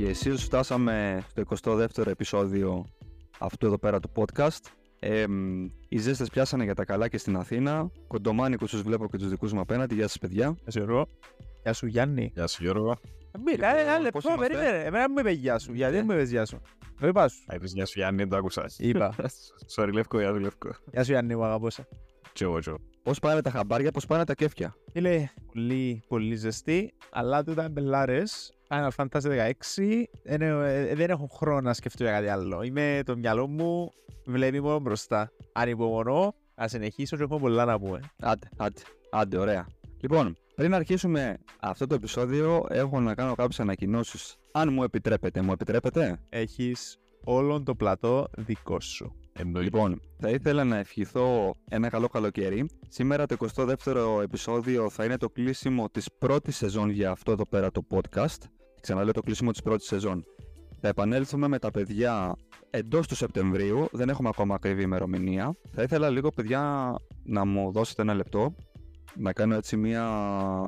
και εσείς φτάσαμε στο 22ο επεισόδιο αυτού εδώ πέρα του podcast. Ε, οι ζέστες πιάσανε για τα καλά και στην Αθήνα. Κοντομάνικους τους βλέπω και τους δικούς μου απέναντι. Γεια σας παιδιά. Γεια σου Γιώργο. Γεια σου Γιάννη. Γεια σου Γιώργο. Μίλα, ένα Πώς λεπτό, είμαστε; περίμενε. Εμένα μου είπες γεια σου. Γιατί δεν μου είπες γεια σου; Το είπα σου. Α, είπες γεια σου Γιάννη, δεν το άκουσα. Είπα. Sorry Λεύκο, γεια σου Λεύκο. Γεια σου Γιάννη, μου αγαπώ σε. Και εγώ, και εγώ. Πώς πάνε τα χαμπάρια, πώς πάνε τα κέφια. Φίλε, πολύ, πολύ ζεστή, αλλά τούτα είναι μπελάρες. Final Fantasy 16, δεν, ε, δεν έχω χρόνο να σκεφτώ για κάτι άλλο. Είμαι το μυαλό μου, βλέπει μόνο μπροστά. Ανυπομονώ, να συνεχίσω και έχω πολλά να πούμε. Άντε, άντε, άντε, ωραία. Λοιπόν, πριν αρχίσουμε αυτό το επεισόδιο, έχω να κάνω κάποιες ανακοινώσεις. Αν μου επιτρέπετε, μου επιτρέπετε; Έχεις όλον το πλατό δικό σου. Εννοείται. Λοιπόν, θα ήθελα να ευχηθώ ένα καλό καλοκαίρι. Σήμερα το 22ο επεισόδιο θα είναι το κλείσιμο της πρώτης σεζόν για αυτό εδώ πέρα το podcast. Ξαναλέω το κλείσιμο της πρώτης σεζόν. Θα επανέλθουμε με τα παιδιά εντός του Σεπτεμβρίου. Δεν έχουμε ακόμα ακριβή ημερομηνία. Θα ήθελα λίγο παιδιά να μου δώσετε ένα λεπτό να κάνω έτσι μια,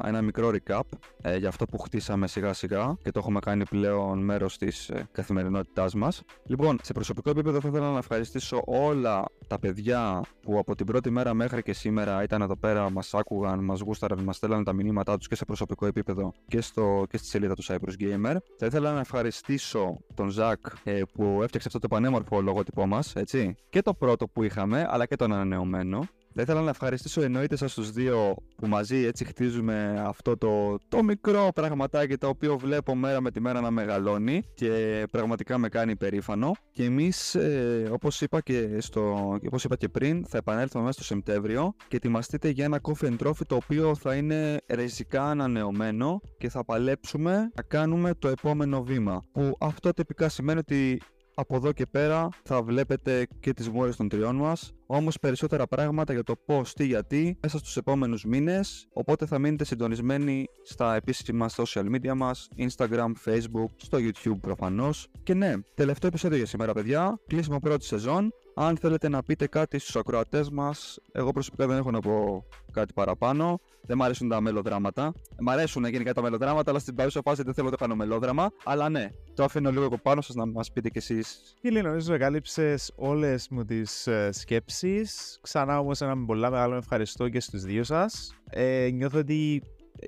ένα μικρό recap ε, για αυτό που χτίσαμε σιγά σιγά και το έχουμε κάνει πλέον μέρος της ε, καθημερινότητάς μας. Λοιπόν, σε προσωπικό επίπεδο θα ήθελα να ευχαριστήσω όλα τα παιδιά που από την πρώτη μέρα μέχρι και σήμερα ήταν εδώ πέρα, μας άκουγαν, μας γούσταραν, μας στέλναν τα μηνύματά τους και σε προσωπικό επίπεδο και, στο, και στη σελίδα του Cyprus Gamer. Θα ήθελα να ευχαριστήσω τον Ζακ ε, που έφτιαξε αυτό το πανέμορφο λογότυπό μας, έτσι, και το πρώτο που είχαμε, αλλά και το ανανεωμένο. Θα ήθελα να ευχαριστήσω εννοείται σας τους δύο που μαζί έτσι χτίζουμε αυτό το, το μικρό πραγματάκι το οποίο βλέπω μέρα με τη μέρα να μεγαλώνει και πραγματικά με κάνει περήφανο. Και εμείς ε, όπως, είπα και στο, όπως είπα και πριν θα επανέλθουμε μέσα στο Σεπτέμβριο και ετοιμαστείτε για ένα coffee and trophy το οποίο θα είναι ριζικά ανανεωμένο και θα παλέψουμε να κάνουμε το επόμενο βήμα. Που αυτό τυπικά σημαίνει ότι από εδώ και πέρα θα βλέπετε και τις μόρες των τριών μας. Όμως περισσότερα πράγματα για το πώς, τι, γιατί μέσα στους επόμενους μήνες. Οπότε θα μείνετε συντονισμένοι στα επίσημα social media μας Instagram, Facebook, στο YouTube προφανώς. Και ναι, τελευταίο επεισόδιο για σήμερα παιδιά. Κλείσιμο πρώτη σεζόν αν θέλετε να πείτε κάτι στους ακροατές μας εγώ προσωπικά δεν έχω να πω κάτι παραπάνω δεν μ' αρέσουν τα μελοδράματα. Μ' αρέσουν γενικά τα μελοδράματα, αλλά στην παρούσα φάση δεν θέλω να το κάνω μελόδραμα. Αλλά ναι, το αφήνω λίγο από πάνω σας να μας πείτε κι εσείς. Φίλε, νομίζω εκάλυψε όλες μου τις σκέψεις. Ξανά όμως ένα πολύ μεγάλο ευχαριστώ και στους δύο σας. Ε, νιώθω ότι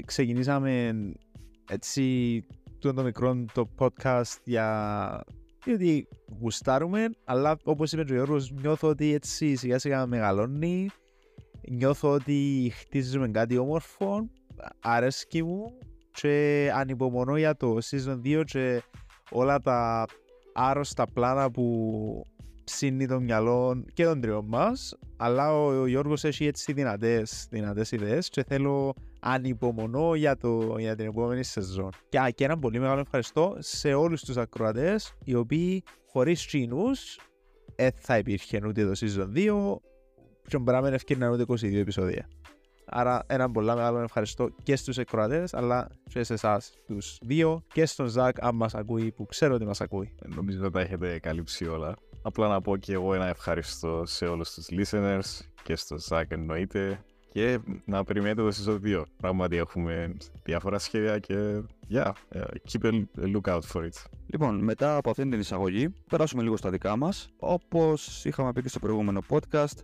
ξεκινήσαμε έτσι το μικρό το podcast για διότι γουστάρουμε, αλλά όπως είπε και ο Γιώργος, νιώθω ότι έτσι σιγά σιγά μεγαλώνει, νιώθω ότι χτίζουμε κάτι όμορφο, αρέσκει μου και ανυπομονώ για το season 2 και όλα τα άρρωστα πλάνα που ψήνει το μυαλό και των τριών μας. Αλλά ο, ο Γιώργος έχει έτσι δυνατές, δυνατές ιδέες και θέλω ανυπομονώ για, το, για την επόμενη σεζόν. Και, α, και ένα πολύ μεγάλο ευχαριστώ σε όλους τους ακροατές οι οποίοι χωρίς τσίνους δεν θα υπήρχε ούτε το season 2 και μπορεί να μην ευκαιρνά ούτε 22 επεισόδια. Άρα ένα πολύ μεγάλο ευχαριστώ και στους ακροατές αλλά και σε εσάς τους δύο και στον Ζακ αν μας ακούει που ξέρω ότι μας ακούει. Νομίζω ότι τα έχετε καλύψει όλα. Απλά να πω και εγώ ένα ευχαριστώ σε όλους τους listeners και στο Ζακ εννοείται και να περιμένετε το season 2. Πράγματι έχουμε διάφορα σχέδια και yeah, uh, keep a look out for it. Λοιπόν, μετά από αυτήν την εισαγωγή, περάσουμε λίγο στα δικά μας. Όπως είχαμε πει και στο προηγούμενο podcast,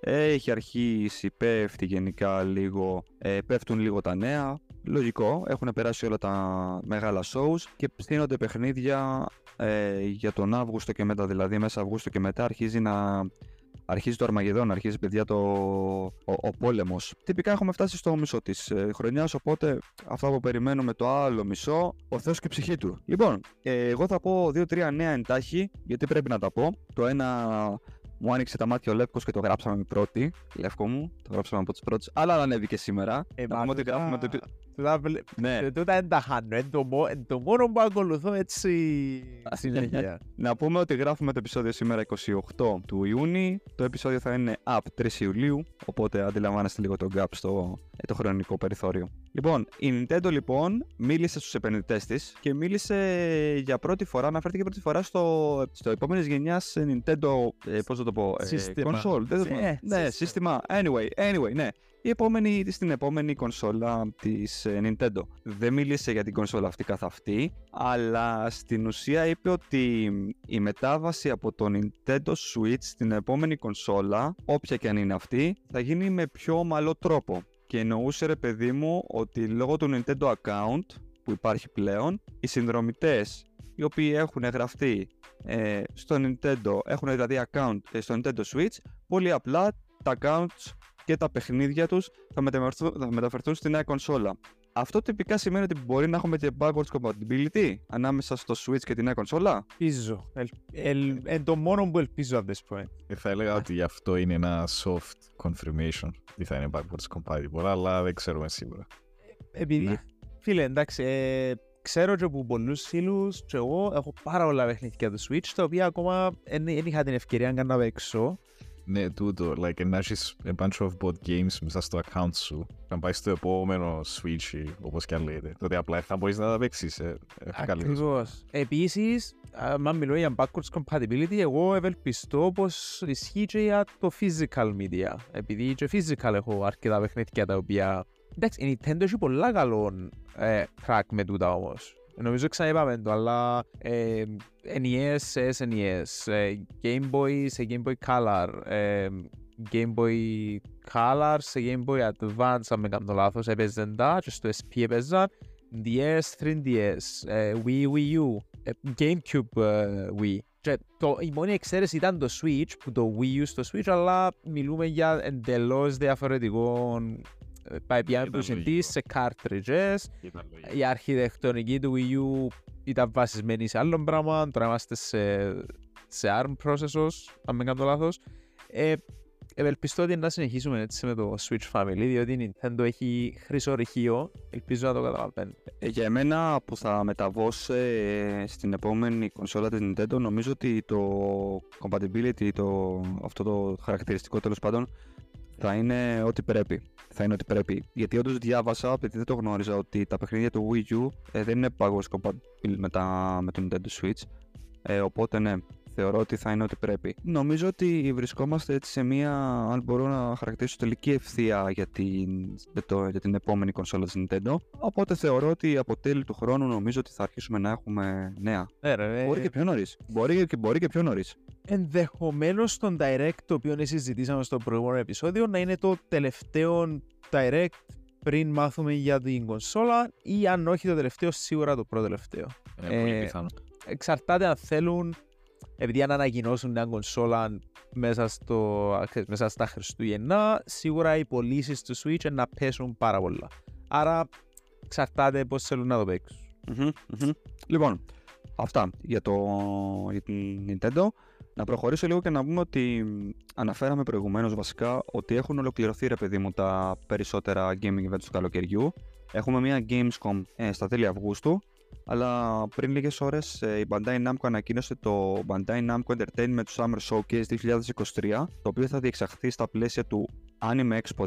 έχει αρχίσει, πέφτει γενικά λίγο, ε, πέφτουν λίγο τα νέα. Λογικό, έχουν περάσει όλα τα μεγάλα shows και στείνονται παιχνίδια ε, για τον Αύγουστο και μετά, δηλαδή μέσα Αυγούστου και μετά αρχίζει να αρχίζει το Αρμαγεδόν, αρχίζει παιδιά το, ο, ο πόλεμος. Τυπικά έχουμε φτάσει στο μισό της ε, χρονιάς, οπότε αυτό που περιμένουμε το άλλο μισό, ο Θεός και η ψυχή του. Λοιπόν, ε, εγώ θα πω 2-3 νέα εντάχει, γιατί πρέπει να τα πω. Το ένα μου άνοιξε τα μάτια ο Λεύκος και το γράψαμε πρώτη. Λεύκο μου, το γράψαμε από τις πρώτες, αλλά ανέβηκε σήμερα. Ε, να μα πούμε ότι τούτα- γράφουμε το... επει- Τούτα βλέ- Ναι, ε, Τούτα δεν τα χάνω, είναι το, μο- είναι το μόνο που ακολουθώ έτσι συνέχεια. Να πούμε ότι γράφουμε το επεισόδιο σήμερα 28 του Ιούνιου. Το επεισόδιο θα είναι up 3 Ιουλίου. Οπότε αντιλαμβάνεστε λίγο το gap στο, το χρονικό περιθώριο. Λοιπόν, η Nintendo λοιπόν μίλησε στους επενδυτές της και μίλησε για πρώτη φορά, αναφέρθηκε πρώτη φορά στο, στο επόμενη γενιά Nintendo, ε, πώς θα το πω, Σύστημα. console. Δεν το- Ε, ναι, σύστημα. σύστημα. Anyway, anyway, ναι. Η επόμενη, στην επόμενη κονσόλα της ε, Nintendo. Δεν μίλησε για την κονσόλα αυτή καθ' αυτή, αλλά στην ουσία είπε ότι η μετάβαση από το Nintendo Switch στην επόμενη κονσόλα, όποια και αν είναι αυτή, θα γίνει με πιο ομαλό τρόπο. Και εννοούσε ρε παιδί μου ότι λόγω του Nintendo account που υπάρχει πλέον, οι συνδρομητές οι οποίοι έχουν γραφτεί ε, στο Nintendo, έχουν δηλαδή account ε, στο Nintendo Switch, πολύ απλά τα accounts και τα παιχνίδια τους θα μεταφερθούν, θα μεταφερθούν στη νέα κονσόλα. Αυτό τυπικά σημαίνει ότι μπορεί να έχουμε και backwards compatibility ανάμεσα στο Switch και τη νέα κονσόλα; Ελπίζω. Ελ, ελ, εν το μόνο που ελπίζω at this point. Ε, θα έλεγα ότι γι' αυτό είναι ένα soft confirmation ότι θα είναι backwards compatible, αλλά δεν ξέρουμε σίγουρα. Επειδή, Ναι. φίλε, εντάξει, ε, ξέρω και από πολλούς φίλους και εγώ έχω πάρα πολλά παιχνίδια του Switch, τα οποία ακόμα δεν είχα την ευκαιρία καν να παίξω. Ναι, τούτο, like, να έχεις a bunch of board games μέσα στο account σου, να πάει στο επόμενο Switch ή όπως και αν λέγεται, τότε απλά θα μπορείς να τα παίξεις. Ε, ε, καλύτερος. Ακριβώς. Επίσης, αν μιλώ για backwards compatibility, εγώ ευελπιστώ πως ισχύει και για το physical media. Επειδή και physical έχω αρκετά παιχνίδια τα οποία... Εντάξει, η Nintendo έχει πολλά καλό ε, track με τούτα όμως. Νομίζω ξαναείπαμε το, αλλά ες, NES σε SNES, ες, Game Boy σε Game Boy Color, ε, Game Boy Color σε Game Boy Advance, αν με κάνω λάθος, έπαιζαν τα και στο SP έπαιζαν DS, 3DS, ες, Wii, Wii U, ε, GameCube ε, Wii. Και το, η μόνη εξαίρεση ήταν το Switch, που το Wii U στο Switch, αλλά μιλούμε για εντελώς διαφορετικό ε, pipeline που Ήταν συντήσει λογικό. σε cartridges. Ήταν λογικό. Η αρχιτεκτονική του Wii U ήταν βασισμένη σε άλλο πράγμα, τώρα είμαστε σε, σε ARM processors, αν δεν κάνω λάθος. Ε, ευελπιστώ ότι να συνεχίσουμε έτσι με το Switch Family, διότι η Nintendo έχει χρυσό ρηχείο, ελπίζω να το καταλαβαίνετε. Ε, Για εμένα που θα μεταβώ σε- στην επόμενη κονσόλα της Nintendo νομίζω ότι το compatibility, το, αυτό το χαρακτηριστικό τέλος πάντων θα είναι ό,τι πρέπει. Θα είναι ό,τι πρέπει. Γιατί όντως διάβασα, επειδή δεν το γνώριζα, ότι τα παιχνίδια του Wii U ε, δεν είναι backwards compatible με, τα, με το Nintendo Switch. Ε, οπότε ναι, θεωρώ ότι θα είναι ό,τι πρέπει. Νομίζω ότι βρισκόμαστε έτσι σε μια, αν μπορώ να χαρακτηρίσω, τελική ευθεία για την, για, το, για την επόμενη κονσόλα της Nintendo. Οπότε θεωρώ ότι από τέλη του χρόνου νομίζω ότι θα αρχίσουμε να έχουμε νέα. Ναι, ρε, Μπορεί και πιο νωρίς. Μπορεί, και, μπορεί και πιο νωρίς. Ενδεχομένως τον direct το οποίο συζητήσαμε στο προηγούμενο επεισόδιο να είναι το τελευταίο direct πριν μάθουμε για την κονσόλα ή αν όχι το τελευταίο σίγουρα το πρώτο τελευταίο. Ε, πολύ Ε, πιθανό. Εξαρτάται αν θέλουν επειδή αν ανακοινώσουν μια κονσόλα μέσα, στο, ξέρεις, μέσα στα Χριστούγεννα σίγουρα οι πωλήσεις του Switch να πέσουν πάρα πολλά. Άρα εξαρτάται πώς θέλουν να το παίξουν. Μμμ, μμμ. Λοιπόν, αυτά για, το, για την Nintendo. Να προχωρήσω λίγο και να πούμε ότι μ, αναφέραμε προηγουμένως βασικά ότι έχουν ολοκληρωθεί ρε παιδί μου τα περισσότερα gaming events του καλοκαιριού. Έχουμε μια Gamescom ε, στα τέλη Αυγούστου, αλλά πριν λίγες ώρες ε, η Bandai Namco ανακοίνωσε το Bandai Namco Entertainment Summer Showcase 2023, το οποίο θα διεξαχθεί στα πλαίσια του Anime Expo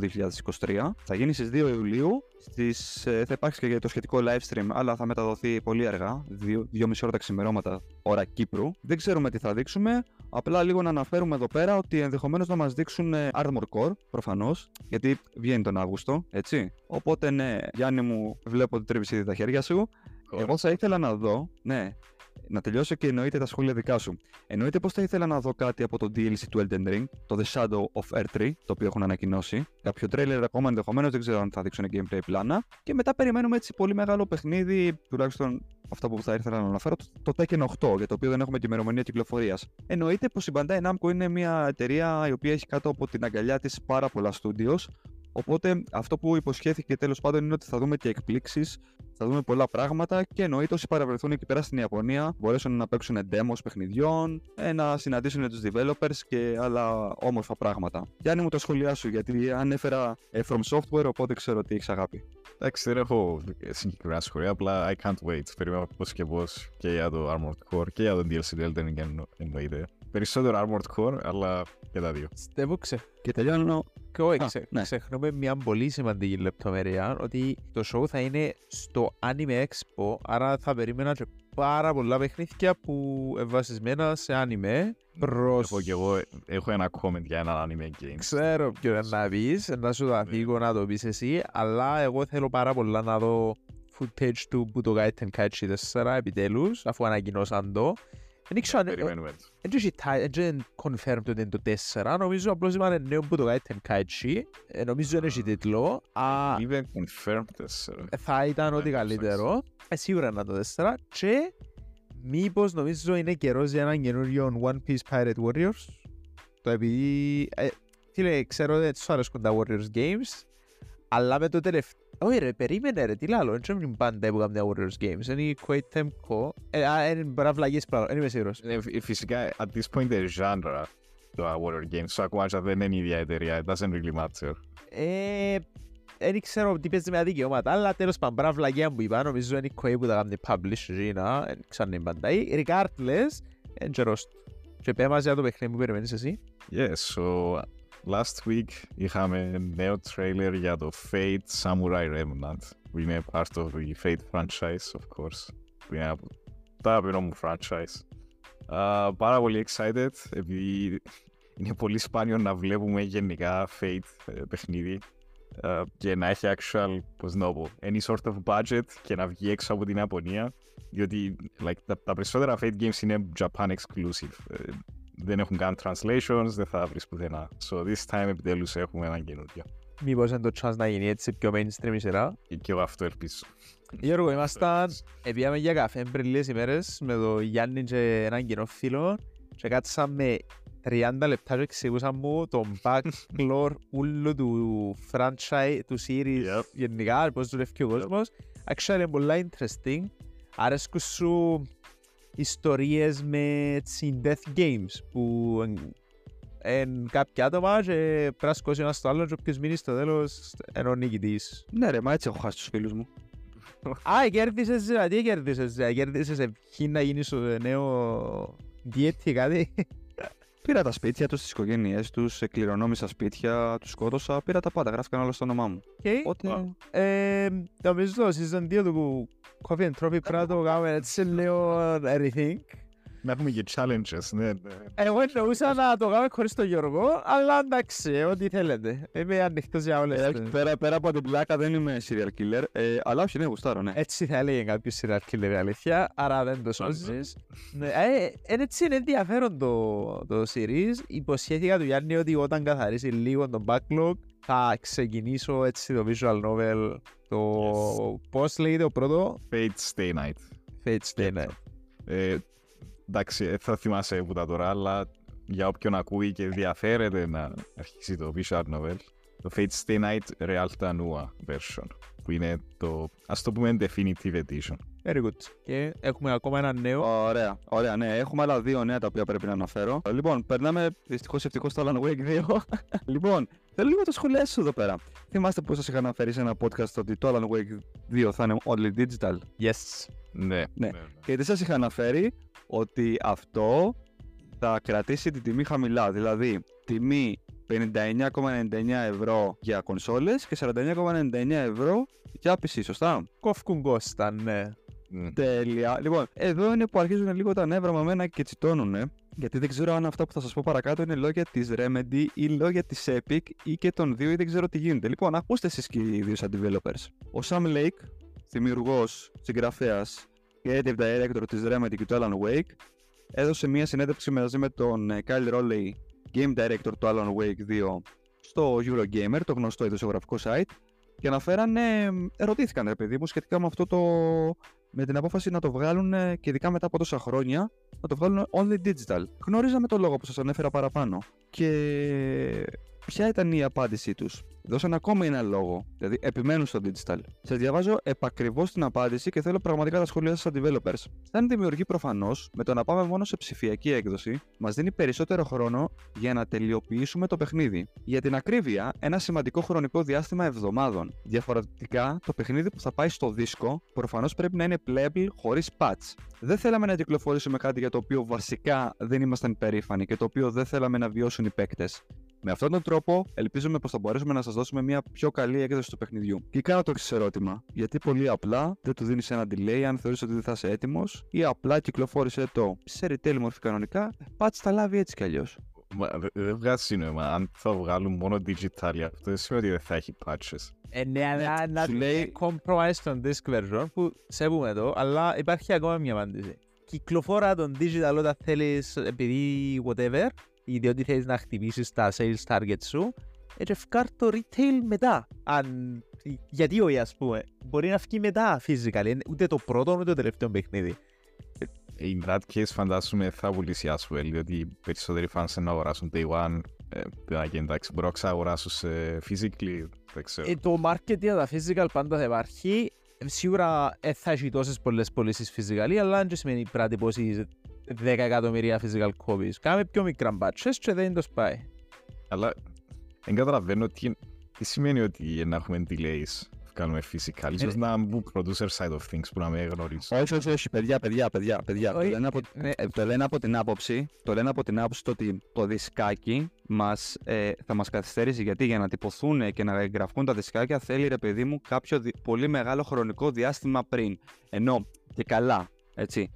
2023. Θα γίνει στις 2 Ιουλίου. Στις, ε, θα υπάρξει και το σχετικό live stream, αλλά θα μεταδοθεί πολύ αργά, 2,5 ώρα τα ξημερώματα, ώρα Κύπρου. Δεν ξέρουμε τι θα δείξουμε. Απλά λίγο να αναφέρουμε εδώ πέρα ότι ενδεχομένως να μας δείξουν ε, Armor Core, προφανώς, γιατί βγαίνει τον Αύγουστο, έτσι. Οπότε ναι, Γιάννη μου, βλέπω ότι τρίβει ήδη τα χέρια σου. Εγώ θα ήθελα να δω, ναι, να τελειώσω και εννοείται τα σχόλια δικά σου. Εννοείται πως θα ήθελα να δω κάτι από το DLC του Elden Ring, το The Shadow of Earth 3, το οποίο έχουν ανακοινώσει. Κάποιο τρέλερ ακόμα ενδεχομένως, δεν ξέρω αν θα δείξουν gameplay πλάνα. Και μετά περιμένουμε έτσι πολύ μεγάλο παιχνίδι, τουλάχιστον αυτά που θα ήθελα να αναφέρω, το- το Tekken 8, για το οποίο δεν έχουμε και ημερομηνία κυκλοφορίας. Εννοείται πως η Bandai Namco είναι μια εταιρεία η οποία έχει κάτω από την αγκαλιά της πάρα πολλά studios. Οπότε αυτό που υποσχέθηκε τέλος πάντων είναι ότι θα δούμε και εκπλήξεις, θα δούμε πολλά πράγματα και εννοείται όσοι παραβρεθούν εκεί πέρα στην Ιαπωνία μπορέσουν να παίξουν demos παιχνιδιών, ε, να συναντήσουν τους developers και άλλα όμορφα πράγματα. Γιάννη μου τα σχόλιά σου γιατί ανέφερα ε, from software οπότε ξέρω ότι έχεις αγάπη. Εντάξει, δεν έχω συγκεκριμένα σχόλια, απλά I can't wait. Περιμένω πώς και πώς και για το Armored Core και για το DLC του Elden Ring εννο- εννοείται. Περισσότερο Armored Core, αλλά και τα δύο. Στεύω ξε... Και τελειώνω. Και όχι, Α, ξε... ναι. ξεχνούμε μια πολύ σημαντική λεπτομέρεια ότι το show θα είναι στο Anime Expo, άρα θα περίμενα και πάρα πολλά παιχνίδια που είναι βασισμένα σε anime προς... Έχω και εγώ έχω ένα comment για ένα anime game. Ξέρω ποιο είναι να πεις, να σου το αφήγω να το πεις εσύ, αλλά εγώ θέλω πάρα πολλά να δω footage του Budokai Tenkaichi 4 επιτέλους, αφού ανακοινώσαν το. Δεν ξέρω αν Περιμένουμε το. δεν έχει ti- δεν confirmed ότι είναι το 4, νομίζω απλώς είπανε νέο Budokai Tenkaichi, Ε, νομίζω δεν έχει τίτλο, Α, Even confirmed τέσσερα. ε, θα ήταν ό,τι Ναι, καλύτερο, Ε, σίγουρα είναι το 4 και μήπως νομίζω είναι καιρός για έναν καινούριο One Piece Pirate Warriors, το επειδή, ε, φίλε, ξέρω ότι τους αρέσκουν τα Warriors Games, αλλά με το τελευταίο, όχι ρε, περίμενε ρε, τι λάλλω, δεν είναι πάντα που κάνουν τα Warriors Games, είναι η Koei Temco, ε, α, είναι μπραυλαγίες πράγμα, δεν είμαι σίγουρος. Ε, φ- Φυσικά, at this point, the genre το Warrior Games, so ακόμα και δεν είναι η ίδια εταιρεία, it doesn't really matter. Ε, δεν ξέρω τι παίζεις με τα δικαιώματα, αλλά τέλος πάντων μπραυλαγία που είπα, νομίζω είναι η Koei που τα κάνει publish, Gina, δεν ξέρω αν είναι πάντα ή, regardless, είναι καιρός του. Και πέ μας για το παιχνίδι που περιμένεις εσύ; Yes, so last week είχαμε νέο trailer για το Fate Samurai Remnant που είναι part of the Fate franchise, of course. Που είναι από τα αγαπημένο μου franchise. Uh, πάρα πολύ excited επειδή είναι πολύ σπάνιο να βλέπουμε γενικά Fate ε, παιχνίδι uh, και να έχει actual, πώς να το πω, any sort of budget και να βγει έξω από την Ιαπωνία διότι like, τα, τα περισσότερα Fate games είναι Japan exclusive. Ε, δεν έχουν καν translations, δεν θα βρεις πουθενά. So this time επιτέλους έχουμε έναν καινούριο. Μήπως είναι το chance να γίνει έτσι πιο mainstream η σειρά; Και, και εγώ αυτό ελπίζω. Γιώργο, ήμασταν, πήγαμε για καφέ πριν λίγες ημέρες με τον Γιάννη και έναν κοινό φίλο και κάτσαμε 30 λεπτά και εξηγούσαν μου τον backlore ούλου του franchise, του series Yep. γενικά, πώς δουλεύει ο κόσμος. Actually είναι πολλά interesting. Αρέσκουν σου ιστορίες με έτσι death games που εν- εν κάποια άτομα και πράσκος ένας στο άλλο και όποιος μείνει στο τέλος είναι ο νικητής. Ναι, ρε, μα έτσι έχω χάσει τους φίλους μου. Α, κέρδισες, δηλαδή κέρδισες, δηλαδή κέρδισες ευχή να γίνεις το νέο διέτη κάτι. Πήρα τα σπίτια τους, τις οικογένειές τους, κληρονόμησα σπίτια, τους σκότωσα. Πήρα τα πάντα, γράφηκαν όλα στο όνομά μου. Okay. Οπότε. Ε, νομίζω το season 2 του Coffee and Trophy πρέπει να το κάνουμε έτσι λίγο everything. Να έχουμε και challenges, ναι, ναι. Εγώ εννοούσα να το κάνουμε χωρίς τον Γιώργο, αλλά εντάξει, ό,τι θέλετε. Είμαι ανοιχτός για όλες Ε, τις. πέρα, πέρα από την πλάκα δεν είμαι serial killer, ε, αλλά όχι, ναι, γουστάρω, ναι. Έτσι θα έλεγε κάποιος serial killer η αλήθεια, άρα δεν το σώζεις. Ναι, ε, ε, έτσι είναι ενδιαφέρον το, το series. Υποσχέθηκα του Γιάννη ότι όταν καθαρίσει λίγο τον backlog θα ξεκινήσω έτσι το visual novel. Το πώς λέγεται το πρώτο, Fate Stay Night. Fate Stay Night. Ε, εντάξει, δεν θα θυμάσαι που τα τώρα, αλλά για όποιον ακούει και ενδιαφέρεται να αρχίσει το visual novel, το Fate Stay Night Realta Nua version, που είναι το, ας το πούμε, definitive edition. Very good. Και έχουμε ακόμα ένα νέο. Ωραία, ωραία, ναι. Έχουμε άλλα δύο νέα τα οποία πρέπει να αναφέρω. Λοιπόν, περνάμε δυστυχώς ευτυχώς στο Alan Wake 2. λοιπόν, θέλω λίγο το σχολείο σου εδώ πέρα. Θυμάστε πώ σας είχα αναφέρει σε ένα podcast ότι το Alan Wake 2 θα είναι only digital. Yes. Ναι, Ναι. Και τι σας είχα αναφέρει ότι αυτό θα κρατήσει την τιμή χαμηλά. Δηλαδή, τιμή 59,99 ευρώ για κονσόλες και 49,99 ευρώ για PC, σωστά; Κόφκουν κόστα, ναι. Μμ. Τέλεια. Λοιπόν, εδώ είναι που αρχίζουν λίγο τα νεύρα με εμένα και τσιτώνουν. Γιατί δεν ξέρω αν αυτά που θα σας πω παρακάτω είναι λόγια της Remedy ή λόγια της Epic ή και των δύο ή δεν ξέρω τι γίνεται. Λοιπόν, ακούστε εσείς και οι δύο σαν developers. Ο Sam Lake, δημιουργός, συγγραφέας και creative director τη Remedy και του Alan Wake, έδωσε μια συνέντευξη μαζί με τον ε, Kyle Rowley, game director του Alan Wake 2, στο Eurogamer, το γνωστό ειδοσιογραφικό site, και αναφέρανε, ε, ρωτήθηκαν ρε παιδί μου σχετικά με αυτό το, με την απόφαση να το βγάλουν ε, και ειδικά μετά από τόσα χρόνια να το βγάλουν only digital. Γνωρίζαμε το λόγο που σας ανέφερα παραπάνω και ποια ήταν η απάντησή τους. Δώσαν ακόμη ένα λόγο, δηλαδή επιμένουν στο digital. Σα διαβάζω επακριβώς την απάντηση και θέλω πραγματικά τα σχόλια σας σαν developers. Σαν δημιουργοί προφανώς, με το να πάμε μόνο σε ψηφιακή έκδοση, μας δίνει περισσότερο χρόνο για να τελειοποιήσουμε το παιχνίδι. Για την ακρίβεια, ένα σημαντικό χρονικό διάστημα εβδομάδων. Διαφορετικά, το παιχνίδι που θα πάει στο δίσκο προφανώς πρέπει να είναι playable χωρίς patch. Δεν θέλαμε να κυκλοφορήσουμε κάτι για το οποίο βασικά δεν ήμασταν περήφανοι και το οποίο δεν θέλαμε να βιώσουν οι παίκτες. Με αυτόν τον τρόπο, ελπίζουμε πως θα μπορέσουμε να σας δώσουμε μια πιο καλή έκδοση του παιχνιδιού. Και κάνω το εξής ερώτημα. Γιατί πολύ απλά δεν του δίνεις ένα delay αν θεωρείς ότι δεν θα είσαι έτοιμος, ή απλά κυκλοφόρησε το σε retail μορφή κανονικά, πάτσε τα λάβει έτσι κι αλλιώς. Μα, δε- δεν βγάζει νόημα. Αν θα βγάλουν μόνο digital, αυτό δεν σημαίνει ότι δεν θα έχει patches. Ε, ναι, αλλά να σου λέει- compromise στον disk version που σέβουμε το, αλλά υπάρχει ακόμα μια απάντηση. Κυκλοφόρα τον digital όταν θέλεις επειδή whatever, ή διότι θέλεις να χτυπήσεις τα sales target σου, έτσι ευκάρ το retail μετά. Αν... Γιατί όχι ας πούμε. Μπορεί να βγει μετά physical, είναι ούτε το πρώτο ούτε το τελευταίο παιχνίδι. In that case, φαντάζομαι θα πουλήσει Aswell, διότι οι περισσότεροι fans να αγοράσουν day one. Ε, δεν είναι εντάξει, μπορώ να ξαγοράσω σε physically, δεν ξέρω. Ε, το market για τα physical πάντα θα υπάρχει. Σίγουρα δεν θα έχει τόσες πολλές πωλήσεις physical, αλλά δεν σημαίνει πρέπει να τυπώσεις 10 εκατομμυρία physical copies. Κάμε πιο μικρά batches και δεν το σπάει. Αλλά δεν καταλαβαίνω τι, τι σημαίνει ότι να έχουμε delays κάνουμε physical. Ίσως Ε, να μπουν producer side of things που να με γνωρίζω. Όχι, όχι, όχι, παιδιά, παιδιά, παιδιά, παιδιά. Το Όχι, λένε, από, ναι. ε, το λένε από την άποψη, το λένε από την άποψη το ότι το δισκάκι μας, ε, θα μας καθυστερήσει. Γιατί για να τυπωθούν και να εγγραφούν τα δισκάκια θέλει ρε παιδί μου κάποιο δι- πολύ μεγάλο χρονικό διάστημα πριν. Ενώ και καλά, έτσι,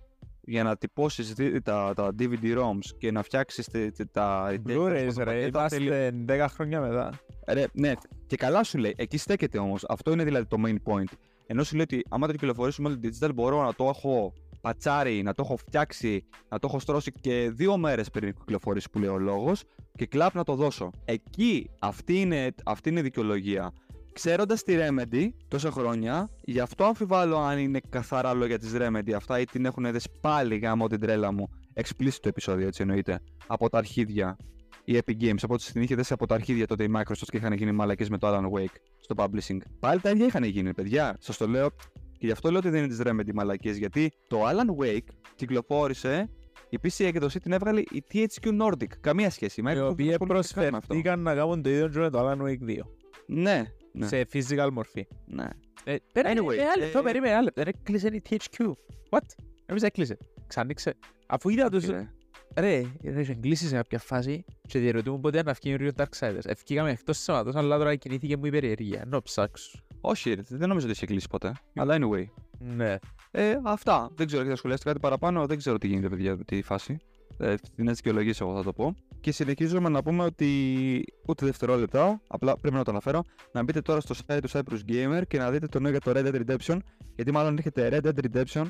για να τυπώσεις δι- τα, τα DVD-ROMs και να φτιάξεις τε- τε- τα... Blu-rays τα ρε, πακέτα, θέλει- είμαστε 10 χρόνια μετά. Ρε, ναι, και καλά σου λέει. Εκεί στέκεται όμως. Αυτό είναι δηλαδή το main point. Ενώ σου λέει ότι άμα το κυκλοφορήσουμε όλο το digital, μπορώ να το έχω πατσάρει, να το έχω φτιάξει, να το έχω στρώσει και δύο μέρες πριν κυκλοφορήσει που λέει ο λόγος και κλαπ να το δώσω. Εκεί αυτή είναι, αυτή είναι η δικαιολογία. Ξέροντας τη Remedy τόσα χρόνια, γι' αυτό αμφιβάλλω αν είναι καθαρά λόγια της Remedy αυτά ή την έχουν δέσει πάλι γάμο την τρέλα μου. Explicit το επεισόδιο, έτσι εννοείται. Από τα αρχίδια η Epic Games, από ό,τι την είχε δέσει από τα αρχίδια τότε η Microsoft και είχαν γίνει μαλακές με το Alan Wake στο publishing. Πάλι τα ίδια είχαν γίνει, παιδιά. Σας το λέω και γι' αυτό λέω ότι δεν είναι της Remedy μαλακίες, γιατί το Alan Wake κυκλοφόρησε, η PC έκδοση την έβγαλε η THQ Nordic. Καμία σχέση. Η Οι Microsoft οποίοι ασχολήθηκε καν με αυτό. προσφερθήκαν να κάνουν το ίδιο και με το Alan Wake 2. Ναι, ναι, Σε physical μορφή. ναι. Ε, περίμενε, Anyway, ένα λεπτό, ε, περίμενε, ένα λεπτό. Δεν έκλεισε η THQ. What? Εμείς έκλεισε. Ξανοίξε. Αφού είδα τους... Φίλε. Ρε, ρε, είχε κλείσει σε κάποια φάση και διερωτούμε πότε να βγει ο Darksiders. Ευκήγαμε εκτός σώματος, αλλά τώρα κινήθηκε μου η περιέργεια. Να ψάξω. Όχι, ρε, δεν νομίζω ότι είχε κλείσει ποτέ. Αλλά anyway. Ναι. Ε, αυτά. Δεν ξέρω, έχετε σχολιάσεις κάτι παραπάνω. Δεν ξέρω τι γίνεται, παιδιά, με τη φάση. Ε, την έτσι δικαιολογήσει, εγώ θα το πω. Και συνεχίζουμε να πούμε ότι ούτε δευτερόλεπτα, απλά πρέπει να το αναφέρω, να μπείτε τώρα στο site του Cyprus Gamer και να δείτε το νέο για το Red Dead Redemption. Γιατί μάλλον έρχεται Red Dead Redemption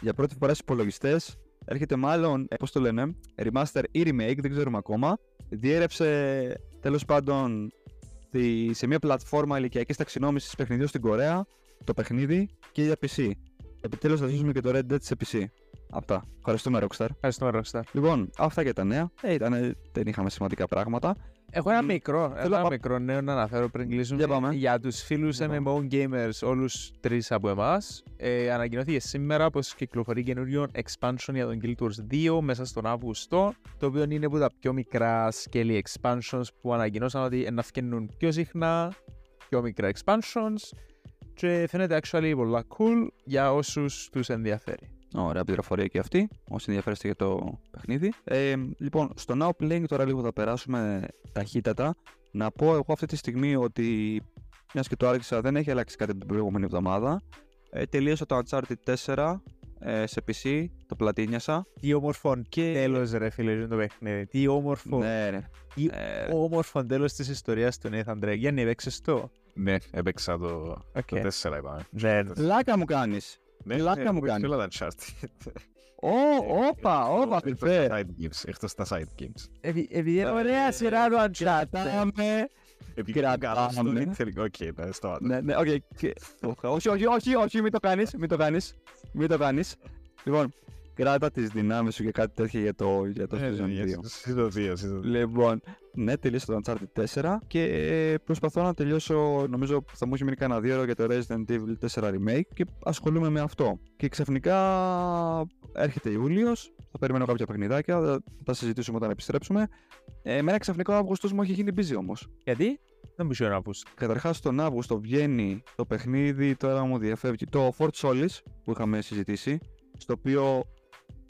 για πρώτη φορά στους υπολογιστές. Έρχεται μάλλον, ε, πώς το λένε, remaster ή remake, δεν ξέρουμε ακόμα. Διέρευσε τέλος πάντων τη, σε μια πλατφόρμα ηλικιακής ταξινόμησης παιχνιδιού στην Κορέα το παιχνίδι και για PC. Επιτέλους θα ζήσουμε και το Red Dead σε PC. Αυτά. Ευχαριστούμε, Rockstar. Ευχαριστούμε, Rockstar. Λοιπόν, αυτά και τα νέα. Ε, ήτανε- δεν είχαμε σημαντικά πράγματα. Έχω ένα Μ, μικρό, έχω θέλω ένα να- μικρό νέο να αναφέρω πριν κλείσουμε. Για πάμε. Για τους φίλους Για πάμε. MMO gamers, όλους τρεις από εμάς, ε, ανακοινώθηκε σήμερα πως κυκλοφορεί καινούριο expansion για τον Guild Wars 2 μέσα στον Αύγουστο, το οποίο είναι από τα πιο μικρά scale expansions που ανακοινώσαν ότι να φκαινούν πιο συχνά, πιο μικρά expansions και φαίνεται actually πολλά cool για όσους τους ενδιαφέρει. Ωραία πληροφορία και αυτή, όσοι ενδιαφέρεστε για το παιχνίδι. Ε, λοιπόν, στο Now Playing τώρα λίγο θα περάσουμε ταχύτατα. Να πω εγώ αυτή τη στιγμή ότι, μιας και το άρχισα, δεν έχει αλλάξει κάτι την προηγούμενη εβδομάδα. Ε, τελείωσα το Uncharted 4 ε, σε PC, το πλατίνιασα. Τι όμορφο Και- τέλος ρε φίλε είναι το παιχνίδι, τι όμορφο, Ναι, ρε. τι Ε, όμορφο τέλος της ιστορίας του Nathan Drake. Γιάννη, έπαιξες το; Ναι, έπαιξα το, Οκ. το 4 είπαμε. Δεν. Πλάκα μου κάνεις. Ναι, Πλάκα ναι, μου έχω κάνεις; όλα τα Uncharted. Ω, όπα, όπα, Εκτός φιλφέ. τα side games, Εκτός τα side games. Επει- Επειδή είναι ωραία σειρά το Uncharted. Κρατάμε. Επειδή Κρατάμε. καλά στο storytelling. OK, ναι, σταμάτα. Ναι, ναι, οκ. και- Όχι, όχι, όχι, όχι, μην το κάνεις, μην το κάνεις. Μην το κάνεις. Λοιπόν, κράτα τις δυνάμεις σου και κάτι τέτοια για το, για το Ναι, Season ναι, 2. yes, Season 2, season 2. Λοιπόν, Ναι, τελείωσα το Uncharted 4 και ε, προσπαθώ να τελειώσω, νομίζω θα μου έχει μείνει κανένα δύο ώρα για το Resident Evil 4 Remake και ασχολούμαι με αυτό. Και ξαφνικά έρχεται Ιούλιος, θα περιμένω κάποια παιχνιδάκια, θα τα συζητήσουμε όταν επιστρέψουμε. Ε, εμένα ξαφνικά ο Αύγουστος μου έχει γίνει busy όμως. Γιατί; Δεν μου ξέρω να πούς. Καταρχάς, τον Αύγουστο βγαίνει το παιχνίδι, τώρα μου διαφεύγει, το Fort Solis που είχαμε συζητήσει, στο οποίο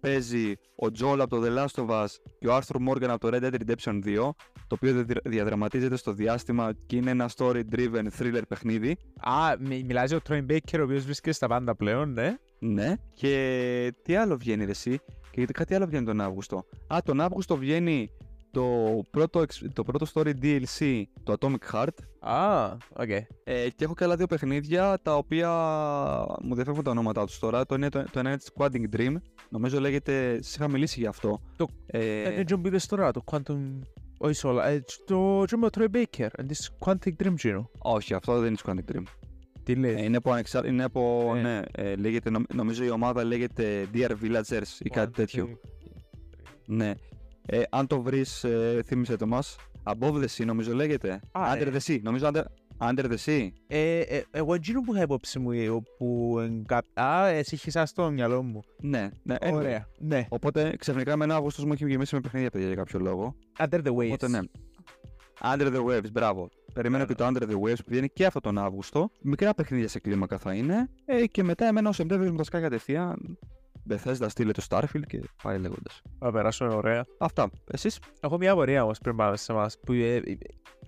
παίζει ο Joel από το The Last of Us και ο Arthur Morgan από το Red Dead Redemption 2, το οποίο δι- διαδραματίζεται στο διάστημα και είναι ένα story-driven thriller παιχνίδι. Α, μι- μιλάς για ο Troy Baker, ο οποίος βρίσκεται στα πάντα πλέον, ναι. Ναι. Και τι άλλο βγαίνει ρε εσύ, και γιατί κάτι άλλο βγαίνει τον Αύγουστο. Α, τον Αύγουστο βγαίνει το πρώτο, εξ- το πρώτο story DLC, το Atomic Heart, Α, οκ. Ε, και έχω και άλλα δύο παιχνίδια τα οποία μου διαφεύγουν τα ονόματά τους τώρα. Το, είναι, το, το ένα είναι της Quantum Dream. Νομίζω λέγεται. Σας είχα μιλήσει για αυτό. Το- Ε, Ε, Δεν που είδες τώρα, το Quantum... Όχι όλα, ε, το Dream of Troy Baker, and this Quantic Dream Gino. όχι, αυτό δεν είναι της Quantum Dream. Τι λέει. Ε, είναι από, ανεξάρ... είναι από Ε. ναι, ε, λέγεται, νομ- νομίζω η ομάδα λέγεται Dear Villagers ή κάτι τέτοιο. Ναι. Ε, αν το βρεις, ε, θύμισε το μας. Above the Sea νομίζω λέγεται. Α, Under ε. the Sea. Νομίζω Under, under the Sea. Ε, ε, εγώ εκείνο που είχα υπόψη μου, ε, όπου... εν κά- Α, εσύ είχες αυτό στο μυαλό μου. Ναι, ναι. anyway. Ωραία. Ναι. Οπότε ξαφνικά με ένα Αύγουστο μου έχει γεμίσει με παιχνίδια παιδιά για κάποιο λόγο. Under the Waves. Οπότε ναι. Under the Waves, μπράβο. Περιμένω Ναι, και το Under the Waves που βγαίνει και αυτό τον Αύγουστο. Μικρά παιχνίδια σε κλίμακα θα είναι. Ε, και μετά εμένα ο Σεπτέμβριο μου τα σκάει κατευθείαν. Bethesda στείλε το Starfield και πάει λέγοντας. Θα περάσουμε ωραία. Αυτά. Εσείς; Έχω μια απορία όμως πριν πάμε σε εμάς που ε, ε,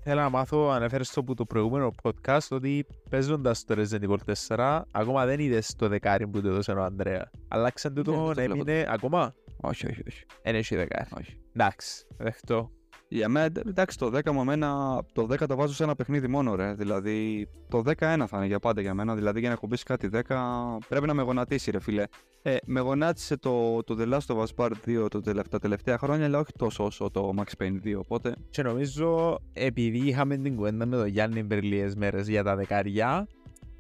θέλω να μάθω, ανέφερες το που το προηγούμενο podcast, ότι παίζοντας το Resident Evil 4, ακόμα δεν είδες το δεκάρι που του έδωσε ο Ανδρέα. Αλλάξαν του Ναι, το το να βλέπω. έμεινε ακόμα. Όχι, όχι, όχι. Δεν έχει δεκάρι. όχι. Εντάξει, δεχτώ. Για μένα, εντα- εντάξει, το 10 μου εμένα, το 10 το βάζω σε ένα παιχνίδι μόνο, ρε. Δηλαδή, το 10 ένα θα είναι για πάντα για μένα. Δηλαδή, για να κουμπίσει κάτι 10, πρέπει να με γονατίσει, ρε φίλε. Ε, με γονάτισε το, το The Last of Us Part 2 το τελευ- τα τελευταία χρόνια, αλλά όχι τόσο όσο το Max Payne 2. Οπότε, Και νομίζω, επειδή είχαμε την κουβέντα με τον Γιάννη πριν λίγες μέρες για τα δεκάρια,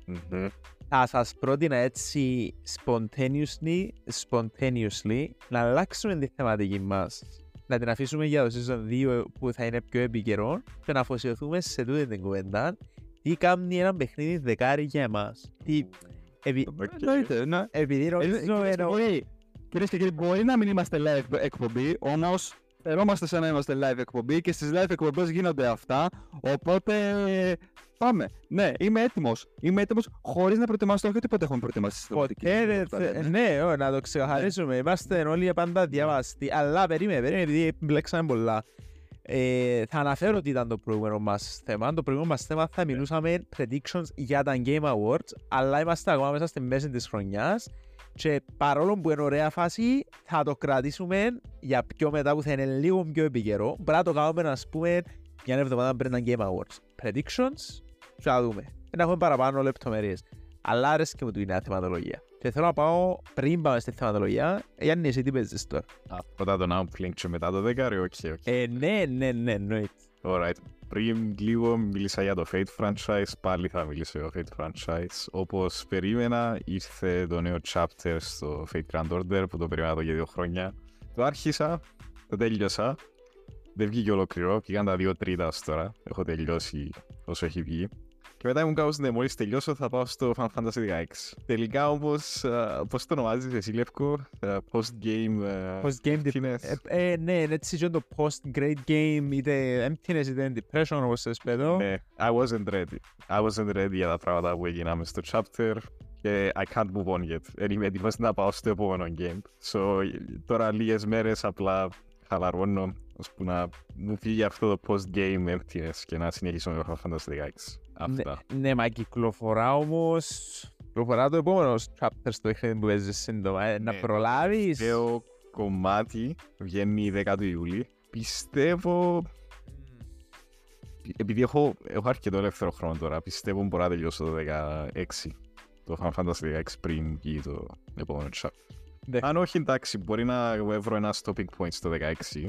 Μμμ. θα σας πρότεινα έτσι spontaneously, spontaneously να αλλάξουμε τη θεματική μας. Να την αφήσουμε για το season 2 που θα είναι πιο επικαιρό και να αφοσιωθούμε σε τούτη την κουβέντα. Τι κάνει ένα παιχνίδι δεκάρι για εμάς. Τι... Επει... Οκ. εννοείται, ναι. Επειδή Ε, νομίζω κυρίες και εννοώ... κύριοι, Κυρίες και κύριοι, μπορεί να μην είμαστε live εκπομπή, όμως φερόμαστε σαν να είμαστε live εκπομπή και στις live εκπομπές γίνονται αυτά, οπότε πάμε. Ναι, είμαι έτοιμος. Είμαι έτοιμος χωρίς να προετοιμάσω, όχι τίποτα έχουμε προετοιμάσει. στη θεματική Ποτέ δεν μας, θε- ναι. Ναι, ω, να το ξεκαθαρίσουμε. Είμαστε όλοι πάντα διαβαστοί. Αλλά περίμενε, περίμενε, επειδή μπλέξαμε πολλά. Ε, θα αναφέρω τι ήταν το προηγούμενο μας θέμα. Το προηγούμενο μας θέμα θα μιλούσαμε predictions για τα Game Awards, αλλά είμαστε ακόμα μέσα στη μέση της χρονιάς και παρόλο που είναι ωραία φάση, θα το κρατήσουμε για πιο μετά που θα είναι λίγο πιο επίκαιρο. Πρέπει να το κάνουμε, να πούμε, μια εβδομάδα πριν τα Game Awards. Predictions, και να δούμε. Δεν έχουμε παραπάνω λεπτομέρειες. Αλλά άρεσε μου του η νέα θεματολογία. Και θέλω να πάω πριν πάμε στη θεματολογία. Γιάννη, εσύ τι παίζεις τώρα; Α, Πρώτα τον Outplink και μετά το δεκάρι, οκ, οκ. Ε, ναι, ναι, ναι, εννοείται. Alright. Πριν λίγο μίλησα για το Fate franchise, πάλι θα μιλήσω για το Fate franchise. Όπως περίμενα, ήρθε το νέο chapter στο Fate Grand Order που το περίμενα εδώ για δύο χρόνια. Το άρχισα, το τέλειωσα. Δεν βγήκε ολόκληρο, πήγαν τα δύο τρίτα ως τώρα. Έχω τελειώσει όσο έχει βγει. Και μετά ήμουν κάπως, ναι, μόλις τελειώσω θα πάω στο Final Fantasy 16. Τελικά όμως, α, πώς το ονομάζεις εσύ Λεύκο, Α, post-game... α, Post game emptiness. Ε, ε, ναι, είναι έτσι και το post great game, είτε emptiness είτε depression όπως θες πέτω. Ναι, I wasn't ready. I wasn't ready για τα πράγματα που έγιναν μες στο chapter και I can't move on yet. Δεν είμαι έτοιμος να πάω στο επόμενο game. So, τώρα λίγες μέρες απλά χαλαρώνω ώσπου να μου φύγει αυτό το post-game emptiness και να συνεχίσω με το Final Fantasy 16. Αυτά. Ναι, ναι, μα κυκλοφορά όμως... Κυκλοφορά το επόμενο chapter στο παιχνίδι που παίζεις σύντομα. Ε, να Ναι. προλάβεις. Το κομμάτι βγαίνει η 10 του Ιούλη. Πιστεύω επειδή έχω, έχω αρκετό ελεύθερο χρόνο τώρα, πιστεύω μπορώ να τελειώσω το 16, το Final Fantasy 16 πριν βγει το επόμενο chapter. Ναι. Αν όχι, εντάξει, μπορεί να βρω ένα stopping point στο 16,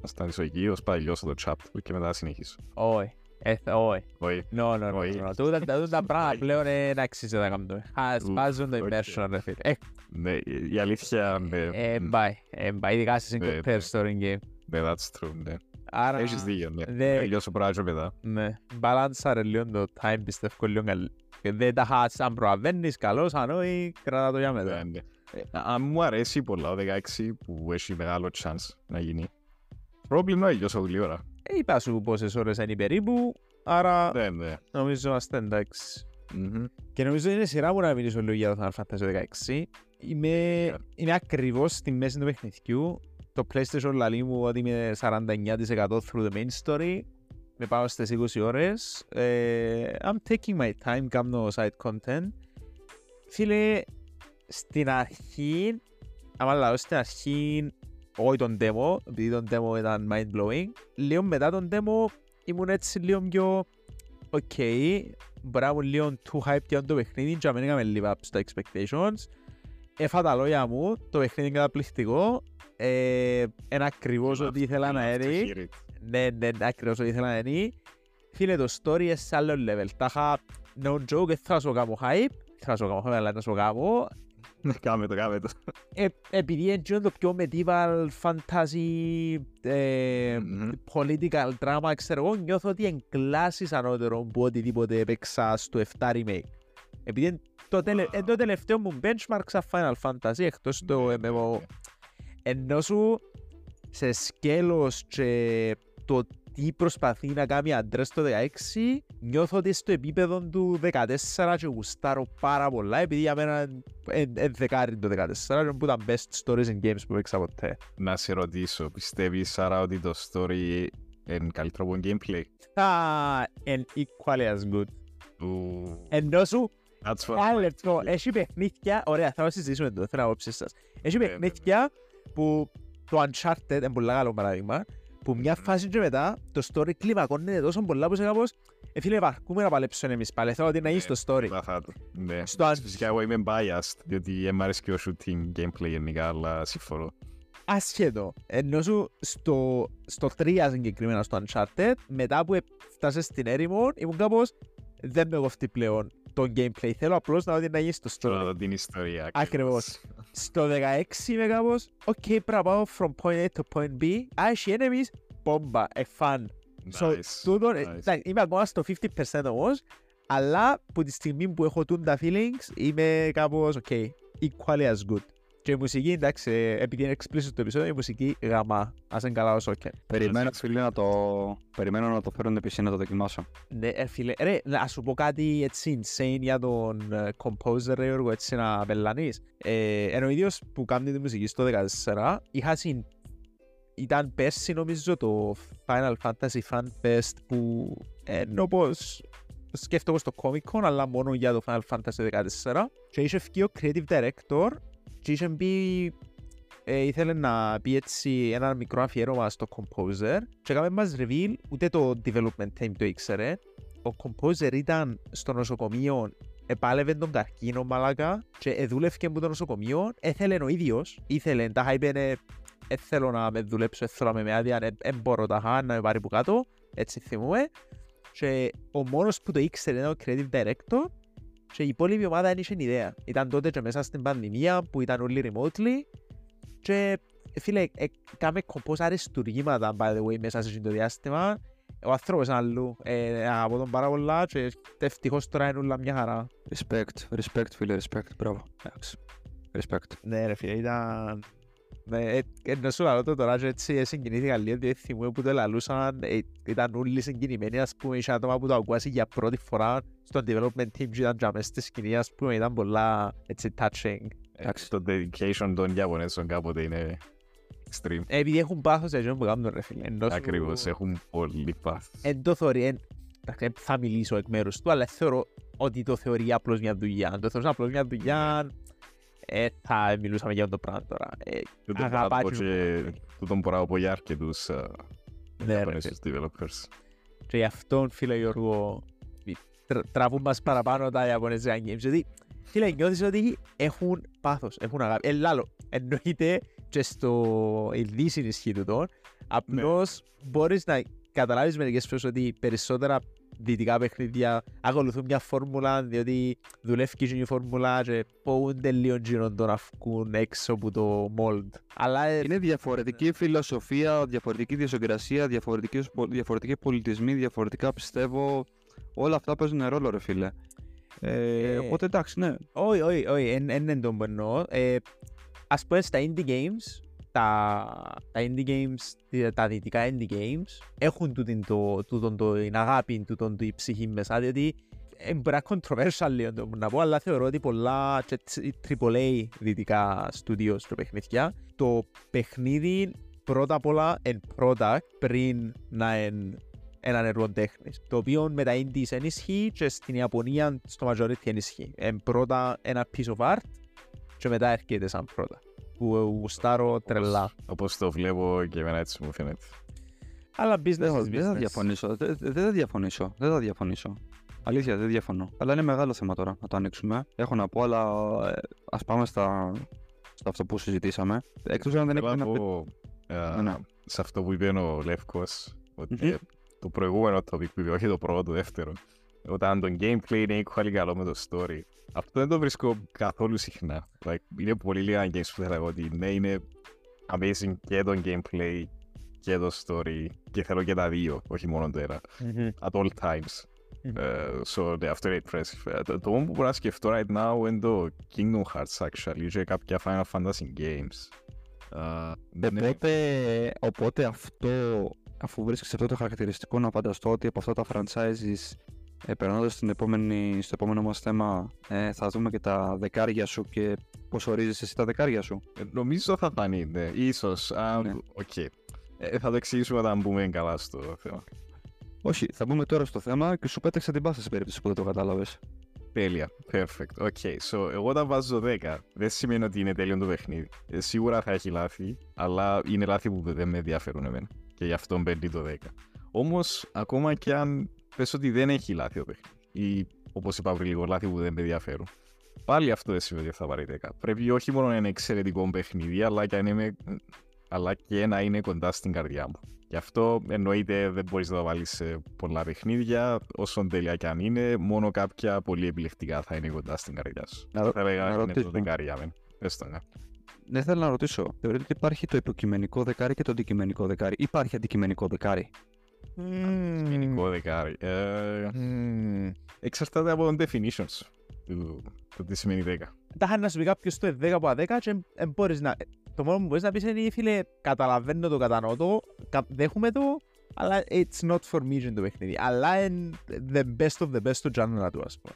να σταματήσω εκεί, ώσπου να τελειώσω το chapter και μετά να συνεχίσω. Όχι. Ε, θα- όχι. Όχι. No, no, no, Όχι. no. Τούτα τα- τούτα τα πράγματα πλέον ε, να αξίζει να κάνουμε. Α, Σπάζουν το οκ. immersion, ρε φίλε. Ε, Ναι, η αλήθεια, ναι, ε, μπάει. Εν πάει, ειδικά σε Ναι, single player story game. ναι, that's true, ναι. Άρα, Έχεις δίκιο, ναι. δε- Τελειώσω πράγμα μετά. ναι, μπαλάνσαρε λίγο το time, πιστεύω λίγο καλ- και Δεν τα χάσεις, αν προλαβαίνεις, καλώς, αν όχι, κρατά το για Ναι, μετά. ναι. Ε, Αν μου αρέσει πολλά ο 16 που έχει μεγάλο chance να γίνει. Πρόβλημα είναι τόσο γλύωρα. Ε, Είπα σου πόσες ώρες είναι περίπου, άρα Ναι, ναι. νομίζω είμαστε εντάξει. Μμμ. Και νομίζω είναι σειρά μου να μιλήσω λίγο για το Final Fantasy 16. Είμαι, είμαι ακριβώς στη μέση του παιχνιδιού. Το PlayStation λαλεί μου ότι είμαι 49% through the main story. Με πάω στις 20 ώρες. Ε, I'm taking my time, κάνω side content. Φίλε, στην αρχή, άμα λέω στην αρχή, όχι τον demo, επειδή τον demo ήταν mind-blowing, λίγο μετά τον demo ήμουν έτσι λίγο πιο οκ, μπορεί να ήμουν λίγο too hype για το παιχνίδι και να μην έκαμε live up στα expectations. Έφα τα λόγια μου, το παιχνίδι είναι καταπληκτικό, ε, είναι ακριβώς ό,τι ήθελα να Αυτό έρθει. χείρι. Ναι, ναι, ναι, ακριβώς ό,τι ήθελα να έρθει. Φίλε, το story είναι σε άλλο level. Τα είχα, no joke, δεν θα σου κάνω hype, θα σου κάνω hype, αλλά να σου κάνω. Ναι, Κάμε το, κάμε το. Ε, επειδή είναι εκείνο το πιο medieval fantasy ε, Μμμ. political drama, ξέρω εγώ, νιώθω ότι είναι κλάσεις ανώτερο από οτιδήποτε έπαιξα στο 7 remake. Επειδή είναι το, τελε, είναι το τελευταίο μου benchmark σαν Final Fantasy, εκτός το Ναι, MMO. ναι. Ενώ σου σε σκέλος και το τι προσπαθεί να κάνει αντρές το 16, νιώθω ότι στο επίπεδο του 14 και γουστάρω πάρα πολλά, επειδή για μένα είναι δεκάρι το 14 και που ήταν best stories in games που έπαιξα ποτέ. Να σε ρωτήσω, πιστεύεις άρα ότι το story είναι καλύτερο από gameplay? Ah, and equally as good. Ου, Ενώ σου, That's what ένα λεπτό, έχει παιχνίδια, ωραία, θα το συζητήσουμε το, θέλω απόψεις σας. Έχει Ναι, ναι, παιχνίδια που το Uncharted, είναι πολύ καλό παράδειγμα, που μια Μμμ. φάση και μετά το story κλιμακώνεται τόσο πολλά που σε κάπως ε, φίλε, βαρκούμε να παλέψουμε εμείς πάλι, θέλω ότι να γίνει Ναι, στο story. θα θα το. Ναι. Στο αν- Φυσικά εγώ είμαι biased, διότι μ' αρέσει και ο shooting gameplay γενικά, αλλά συμφωνώ. Άσχετο. Ενώ σου στο, στο 3 συγκεκριμένα στο Uncharted, μετά που φτάσεις στην έρημο, ήμουν κάπως δεν με κοφτεί πλέον το gameplay. Θέλω απλώς να δω τι να γίνει στο Τώρα story. δω την ιστορία. Ακριβώς. Στο 16 είμαι κάπως, οκ, πρέπει να πάω from point A to point B. Α, έχει enemies, μπόμπα, ε, fun. So, Nice, τούτο, ε, nice. εντάξει, είμαι ακόμα στο 50% όμως, αλλά που τη στιγμή που έχω τούντα feelings, είμαι κάπως, οκ, equally as good. Και η μουσική, εντάξει, ε, επειδή είναι explicit το επεισόδιο, η μουσική γαμά. Ας είναι καλά ο Soken. Περιμένω, φίλε, να το, περιμένω να το φέρουν PC να το δοκιμάσω. Ναι, ε, φίλε, ρε, να σου πω κάτι έτσι insane για τον ε, composer, ρε, Γιώργο, έτσι να πελλάνεις. Ε, εν ο ίδιος που κάνει τη μουσική στο 14, είχα συν... Ήταν πέρσι νομίζω το Final Fantasy Fan Fest που ενώ πως σκέφτομαι στο Comic Con αλλά μόνο για το Final Fantasy 14 και είχε βγει ο Creative Director και είχε μπει ε, ήθελε να πει έτσι ένα μικρό αφιέρωμα στο Composer και έκαμε μας reveal ούτε το development team το ήξερε ο Composer ήταν στο νοσοκομείο επάλευε τον καρκίνο μαλάκα και εδούλευκε με το νοσοκομείο έθελε ο ίδιος ήθελε τα χάιπαινε δεν θέλω να με δουλέψω, δεν θέλω να με με άδεια, δεν μπορώ τα χά να με πάρει που κάτω, έτσι θυμούμε. Και ο μόνος που το ήξερε ήταν ο creative director και η υπόλοιπη ομάδα δεν είχε ιδέα. Ήταν τότε και μέσα στην πανδημία που ήταν όλοι remotely και φίλε, ε, κάμε κομπός αριστουργήματα by the way μέσα σε αυτό το διάστημα. Ο άνθρωπος είναι αλλού, ε, από τον πάρα πολλά και ευτυχώς τώρα είναι όλα μια χαρά. Respect, respect, φίλε, respect, μπράβο. Εντάξει. Respect. Ναι ρε φίλε, ήταν... Ναι, ε, ενώ σου λαλώ το τώρα και έτσι ε, συγκινήθηκα λίγο διότι θυμούμαι που το λαλούσαν ε, ήταν όλοι συγκινημένοι ας πούμε είχε άτομα που το ακούασαι για πρώτη φορά στο development team και ήταν για μέσα στη σκηνή ας πούμε ήταν πολλά έτσι touching Εντάξει, το dedication των Ιαπωνέζων κάποτε είναι extreme. ε, επειδή έχουν πάθος έτσι που κάνουν ρε φίλε ενώ σου- Ακριβώς, έχουν πολύ πάθος. εν το θεωρεί εν, εντάξει, εν θα μιλήσω εκ μέρους του αλλά θεωρώ ότι το θεωρεί απλώς μια δουλειά αν το θεωρείς απλώς μια δουλειά ε, θα μιλούσαμε για αυτό το πράγμα τώρα ε, Τούτον αγαπά μπορώ να πω και- και- Τούτον μπορώ να πω για αρκετούς ε, ναι, ρε, Ιαπωνέζους developers. Και γι' αυτόν, φίλε Γιώργο, τρα- τραβούν μας παραπάνω τα Ιαπωνέζικα games. Γιατί, φίλε, νιώθεις ότι έχουν πάθος, έχουν αγάπη. Ε, λάλο, εννοείται και στο η Δύση ισχύει τούτο. Απλώς μπορείς να καταλάβεις μερικές φορές ότι περισσότερα δυτικά παιχνίδια ακολουθούν μια φόρμουλα διότι δουλεύει και η φόρμουλα και πόούνται λίγο γύρω το να βγουν έξω από το mold. Αλλά ε, Είναι διαφορετική φιλοσοφία, διαφορετική διασογκρασία, διαφορετικοί, διαφορετικοί πολιτισμοί, διαφορετικά πιστεύω. Όλα αυτά παίζουν ρόλο, ρε φίλε. Ε, Ε, οπότε εντάξει, ναι. όχι, όχι, όχι, δεν είναι το που εννοώ. Ε, ας πούμε στα indie games, τα, τα indie games, τα δυτικά indie games έχουν τούτην το, τούτον το, την αγάπη, τούτον το η ψυχή μέσα, διότι ε, μπορεί να είναι controversial λίγο το που να πω, αλλά θεωρώ ότι πολλά και τσι- AAA δυτικά studios στο παιχνίδια, το παιχνίδι πρώτα απ' όλα εν product πριν να είναι έναν έργο τέχνης, το οποίο με τα indies ενισχύει και στην Ιαπωνία στο majority ενισχύει. Εν πρώτα ένα piece of art και μετά έρχεται σαν πρώτα. Που γουστάρω τρελά. Όπως το βλέπω και εμένα έτσι μου φαίνεται. Αλλά business Δεν θα, is δεν θα business. διαφωνήσω. Δεν, δεν θα διαφωνήσω. Δεν θα διαφωνήσω. Αλήθεια, δεν διαφωνώ. Αλλά είναι μεγάλο θέμα τώρα να το ανοίξουμε. Έχω να πω, αλλά ε, ας πάμε στα, στα αυτό που συζητήσαμε. Εκτός αν δεν Θέλω έχεις να να πει. πω ε, Ναι. σε αυτό που είπε ο Λεύκος ότι Μμμ. ε, το προηγούμενο topic που είπε, όχι το πρώτο, το δεύτερο όταν το gameplay είναι equally καλό με το story αυτό δεν το βρίσκω καθόλου συχνά like, είναι πολύ λίγα games που θα λέγω ότι ναι είναι amazing και το gameplay και το story και θέλω και τα δύο, όχι μόνο το ένα Μμμ. at all times Μμμ. Ε, so ναι, αυτό είναι impressive. Ε, Το, το μόνο που μπορώ να σκεφτώ right now είναι το Kingdom Hearts actually και κάποια Final Fantasy games. Uh, Οπότε, οπότε αυτό, αφού βρίσκεις αυτό το χαρακτηριστικό, να φανταστώ ότι από αυτά τα franchises, ε, περνώντας στην επόμενη, στο επόμενο μας θέμα, ε, θα δούμε και τα δεκάρια σου και πώς ορίζεις εσύ τα δεκάρια σου. Ε, Νομίζω θα φανεί, ναι. Ίσως. α, Ναι. οκ. Ε, θα το εξηγήσουμε όταν μπούμε καλά στο θέμα. Όχι, θα μπούμε τώρα στο θέμα και σου πέταξα την πάσα σε περίπτωση που δεν το κατάλαβες. Τέλεια. Perfect. Οκ. So, εγώ όταν βάζω 10, δεν σημαίνει ότι είναι τέλειο το παιχνίδι. Ε, σίγουρα θα έχει λάθη, αλλά είναι λάθη που δεν με ενδιαφέρουν εμένα. Και γι' αυτό μπαίνει το 10. Όμως, ακόμα και αν πες ότι δεν έχει λάθη το παιχνίδι, ή όπως είπα πριν λίγο, λάθη που δεν με ενδιαφέρουν, πάλι αυτό δεν σημαίνει ότι θα πάρει 10. Πρέπει όχι μόνο να είναι εξαιρετικό παιχνίδι, αλλά και, αν είμαι, αλλά και να είναι κοντά στην καρδιά μου. Γι' αυτό εννοείται δεν μπορείς να το βάλεις σε πολλά παιχνίδια, όσο τέλεια και αν είναι, μόνο κάποια πολύ επιλεκτικά θα είναι κοντά στην καρδιά σου. Να ρω- θα έλεγα να είναι ρωτήσω. το δεκάρι για μένα. Πες το, ναι. Ναι, θέλω να ρωτήσω. Θεωρείτε ότι υπάρχει το υποκειμενικό δεκάρι και το αντικειμενικό δεκάρι. Υπάρχει αντικειμενικό δεκάρι. Γενικό δεκάρι. Ε, Μμμ. εξαρτάται από τον definitions του, του τι σημαίνει 10. Τα είχα να σου πει κάποιος το 10 από 10 και δεν μπορείς να... Το μόνο που μπορείς να πεις είναι φίλε, καταλαβαίνω το, κατανοώ το, κα- δέχομαι το, αλλά it's not for me είναι το παιχνίδι. Αλλά είναι the best of the best το genre του, ας πούμε.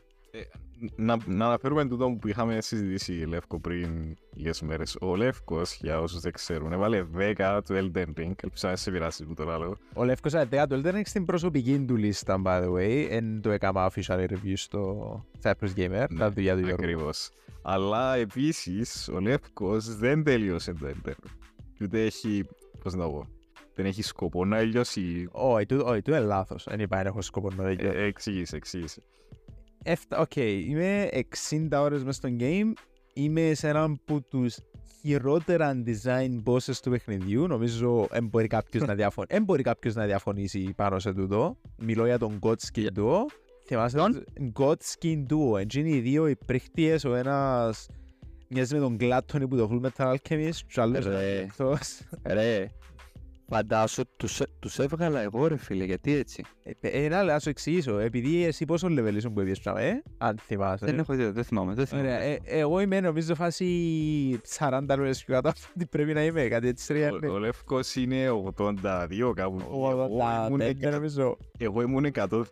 Να, να αναφέρουμε τούτο που είχαμε συζητήσει Λεύκο πριν λίγες μέρες. Ο Λεύκος, για όσους δεν ξέρουν, έβαλε 10 του Elden Ring. Ελπίζω να σε πειράσει που το λέω. Ο Λεύκος Αντέα του Elden Ring στην προσωπική του λίστα, by the way, εν το έκανα official review στο Cypress Gamer, Ναι, τα δουλειά του Γιώργου. Ακριβώς. Αλλά επίσης ο Λεύκος δεν τελείωσε το Elden Ring. Και ούτε έχει, πώς να το πω, δεν έχει σκοπό να τελειώσει. Όχι, του όχι, του είναι λάθος. Δεν είπα, δεν έχω σκοπό να δει. Ε, εξήγησε, εξήγησε. Έφτα, οκ, είμαι 60 ώρες μες στο game. Είμαι σε έναν από τους χειρότερα design bosses του παιχνιδιού. Νομίζω δεν μπορεί κάποιος να, διαφων... εν μπορεί κάποιος να διαφωνήσει πάνω σε τούτο. Μιλώ για τον Godskin Duo. Θυμάσαι Ποιον; τον Godskin Duo. Έτσι είναι οι δύο οι πρίχτιες, ο ένας μοιάζει με τον Gluttony που το Full Metal Alchemist και ο άλλος Ρε. είναι εκτός. Ρε, φαντάσου, τους, τους έβγαλα εγώ ρε φίλε, γιατί έτσι. Ε, ε, να, να σου εξηγήσω. Επειδή εσύ πόσο level ήσουν που έπιες πράγμα, ε, αν θυμάσαι. Δεν έχω ιδέα, δεν θυμάμαι. Δεν θυμάμαι. Ωραία, ε, εγώ είμαι νομίζω φάση 40 ώρες πιο κάτω από ό,τι πρέπει να είμαι, κάτι έτσι ρε. Ο, ο Λεύκος είναι 82 κάπου. Εγώ ήμουν 85 εκα- νομίζω. Εγώ ήμουν 110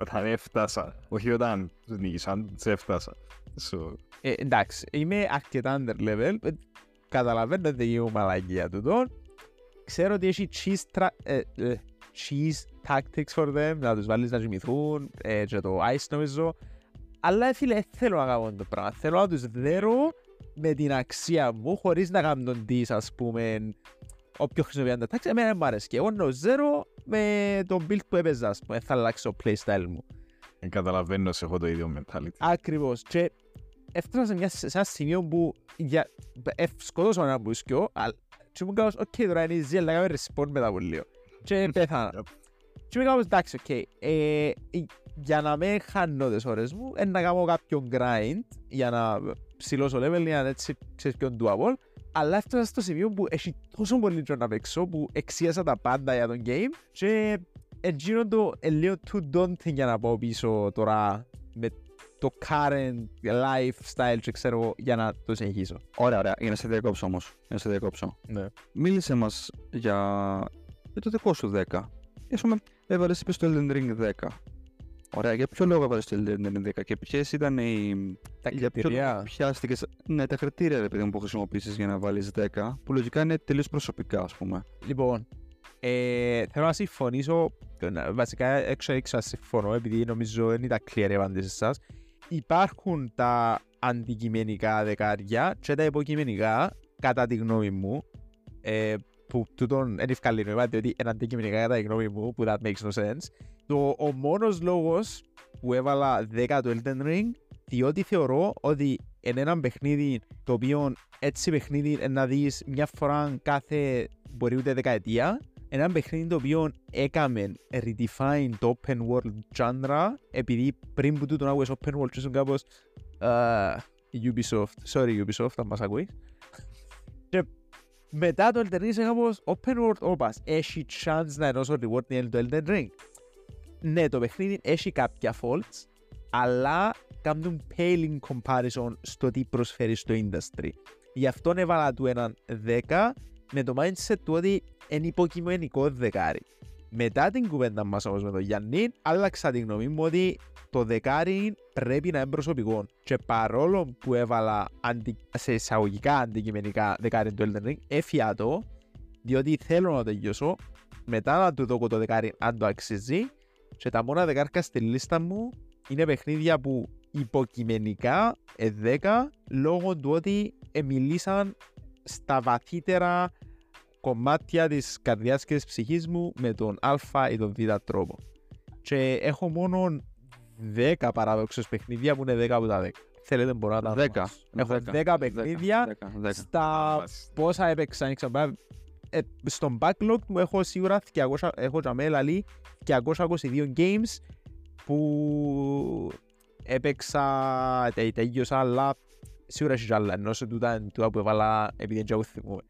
όταν έφτασα. Όχι όταν τους νίκησαν, τους έφτασα. So, Ε, εντάξει, είμαι αρκετά under level. Ε, Καταλαβαίνω ότι δεν γίνω μαλακία τούτο. Ξέρω ότι έχει cheese, tra- ε, ε, cheese tactics for them, να τους βάλεις να κοιμηθούν ε, και το ice νομίζω. Αλλά ε, φίλε, δεν θέλω να κάνω το πράγμα. Θέλω να τους δέρω με την αξία μου, χωρίς να κάνω τον dis, ας πούμε, όποιο χρησιμοποιεί τα τάξη. Εμένα δεν μου αρέσει. Και εγώ να zero με τον build που έπαιζα, ας πούμε. Θα αλλάξω το playstyle μου. δεν καταλαβαίνω σε έχω το ίδιο mentality. Ακριβώς. Και έφτασα σε, μια, σε ένα σημείο που για, ε, σκοτώσα ένα μπουσκιο, αλλά και μου κάνω, οκ, τώρα είναι easy, αλλά κάνουμε respawn μετά από λίγο. Και πέθανα. Yep. Και είμαι κάπως εντάξει, οκ. Ε, ε, για να με χάνω τις ώρες μου, ε, να κάνω κάποιο grind για να ψηλώσω level, για να έτσι ξέρεις πιο doable. Αλλά έφτασα στο σημείο που έχει τόσο πολύ τζο να παίξω που εξίασα τα πάντα για τον game και εκείνο το ε, λίγο too daunting για να πάω πίσω τώρα με το current lifestyle και ξέρω για να το συνεχίσω. Ωραία, ωραία. Για να σε διακόψω όμως. Για να σε διακόψω. Ναι. Μίλησε μας για... για το δικό σου 10. Α πούμε, έβαλες είπες στο Elden Ring 10. Ωραία, για ποιο λόγο έβαλες το Elden Ring 10 και ποιες ήταν οι. Τα για ποιο κριτήρια. λόγο πιάστηκες- Ναι, τα κριτήρια ρε παιδί μου, που χρησιμοποιήσεις για να βάλεις 10, που λογικά είναι τελείως προσωπικά, ας πούμε. Λοιπόν, ε, θέλω να συμφωνήσω, να- βασικά έξω έξω να συμφωνώ, επειδή νομίζω δεν ήταν clear η απάντηση σας. Υπάρχουν τα αντικειμενικά δεκάρια και τα υποκειμενικά, κατά τη γνώμη μου, ε, που τούτον δεν ευκάλλει νόημα, διότι είναι αντικειμενικά κατά τη γνώμη μου, που that makes no sense. Το, ο μόνος λόγος που έβαλα 10 το Elden Ring, διότι θεωρώ ότι είναι ένα παιχνίδι το οποίο έτσι παιχνίδι είναι να δεις μια φορά κάθε μπορεί ούτε δεκαετία. Ένα παιχνίδι το οποίο έκαμε redefine το open world genre επειδή πριν που τούτο να ακούες open world ήσουν κάπως uh, Ubisoft, sorry Ubisoft αν μας ακούεις. Και μετά το Elden Ring είσαι κάπως open world όπας έχει chance να ενώσω reward το Elden Ring. Ναι το παιχνίδι έχει κάποια faults αλλά κάνουν paling comparison στο τι προσφέρει στο industry. Γι' αυτό έβαλα του έναν 10 με το mindset του ότι είναι υποκειμενικό δεκάρι. Μετά την κουβέντα μας όμως με τον Γιάννη, άλλαξα τη γνώμη μου ότι το δεκάρι πρέπει να είναι προσωπικό. Και παρόλο που έβαλα αντι... σε εισαγωγικά αντικειμενικά δεκάρι του Elden Ring, έφυγα το, διότι θέλω να το τελειώσω, μετά να του δω το δεκάρι αν το αξίζει, και τα μόνα δεκάρκα στη λίστα μου είναι παιχνίδια που υποκειμενικά ε, 10 λόγω του ότι ε, μιλήσαν στα βαθύτερα κομμάτια της καρδιάς και της ψυχής μου με τον α ή τον β τρόπο. Και έχω μόνο 10 παράδοξες παιχνίδια που είναι 10 από τα 10. Θέλετε μπορώ να τα 10. ονομάσω. Έχω 10 παιχνίδια 10, 10. στα πόσα έπαιξα. δεν ξέρω, πάει- ε, στον backlog μου έχω σίγουρα 200, έχω για μένα λαλεί 222 games που έπαιξα, τε, τελείωσα, αλλά σίγουρα έχει κι άλλα, ενώ σε τούτα είναι τούτα που έβαλα επειδή δεν ξέρω θυμούμαι.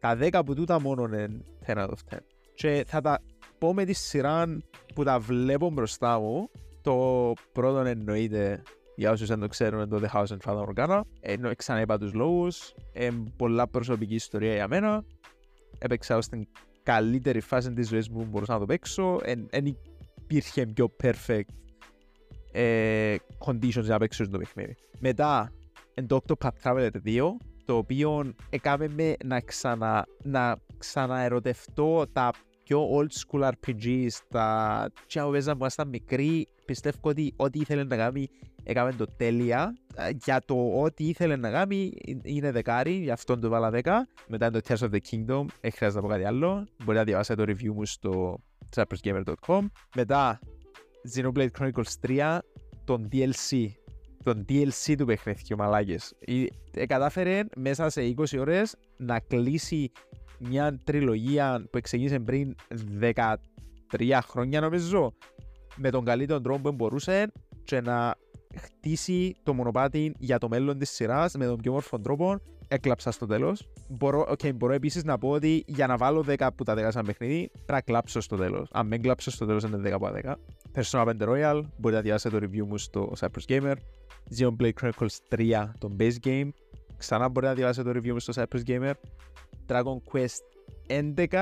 Τα 10 από τούτα μόνο είναι 10 out of 10. Και θα τα πω με τη σειρά που τα βλέπω μπροστά μου. Το πρώτο εννοείται, για όσους δεν το ξέρουν, είναι το The House and Father Morgana. Ενώ ξανά είπα τους λόγους. Ε, πολλά προσωπική ιστορία για μένα. Έπαιξα ως την καλύτερη φάση της ζωής μου που μπορούσα να το παίξω. Δεν υπήρχε πιο perfect ε, conditions για να παίξω το παιχνίδι. Μετά, εν το Octopath Traveler 2, το οποίο έκαμε με να, ξανα, να ξαναερωτευτώ τα πιο old school RPGs, τα τσιά που παίζαμε που ήμασταν μικροί, πιστεύω ότι ό,τι ήθελε να κάνει έκαμε το τέλεια. Ε, Για το ό,τι ήθελε να κάνει ε, είναι δεκάρι, γι' αυτό το βάλα 10. Μετά είναι το Tears of the Kingdom, δεν χρειάζεται να πω κάτι άλλο. Μπορείτε να διαβάσετε το review μου στο cypressgamer.com. Μετά Xenoblade Chronicles 3, τον DLC. Τον DLC του παιχνιδιού, μαλάκες. Ε, ε, κατάφερε μέσα σε 20 ώρες να κλείσει μια τριλογία που ξεκίνησε πριν 13 χρόνια νομίζω με τον καλύτερο τρόπο που μπορούσε και να χτίσει το μονοπάτι για το μέλλον της σειράς με τον πιο μόρφο τρόπο έκλαψα στο τέλος. Μπορώ, okay, μπορώ επίσης να πω ότι για να βάλω 10 από τα 10 σαν παιχνίδι πρέπει να κλάψω στο τέλος. Αν δεν κλάψω στο τέλος είναι 10 από τα 10. Persona 5 Royal, μπορείτε να διαβάσετε το review μου στο Cypress Gamer. Xenoblade Chronicles 3, το base game. Ξανά μπορείτε να διαβάσετε το review μου στο Cypress Gamer. Dragon Quest 11,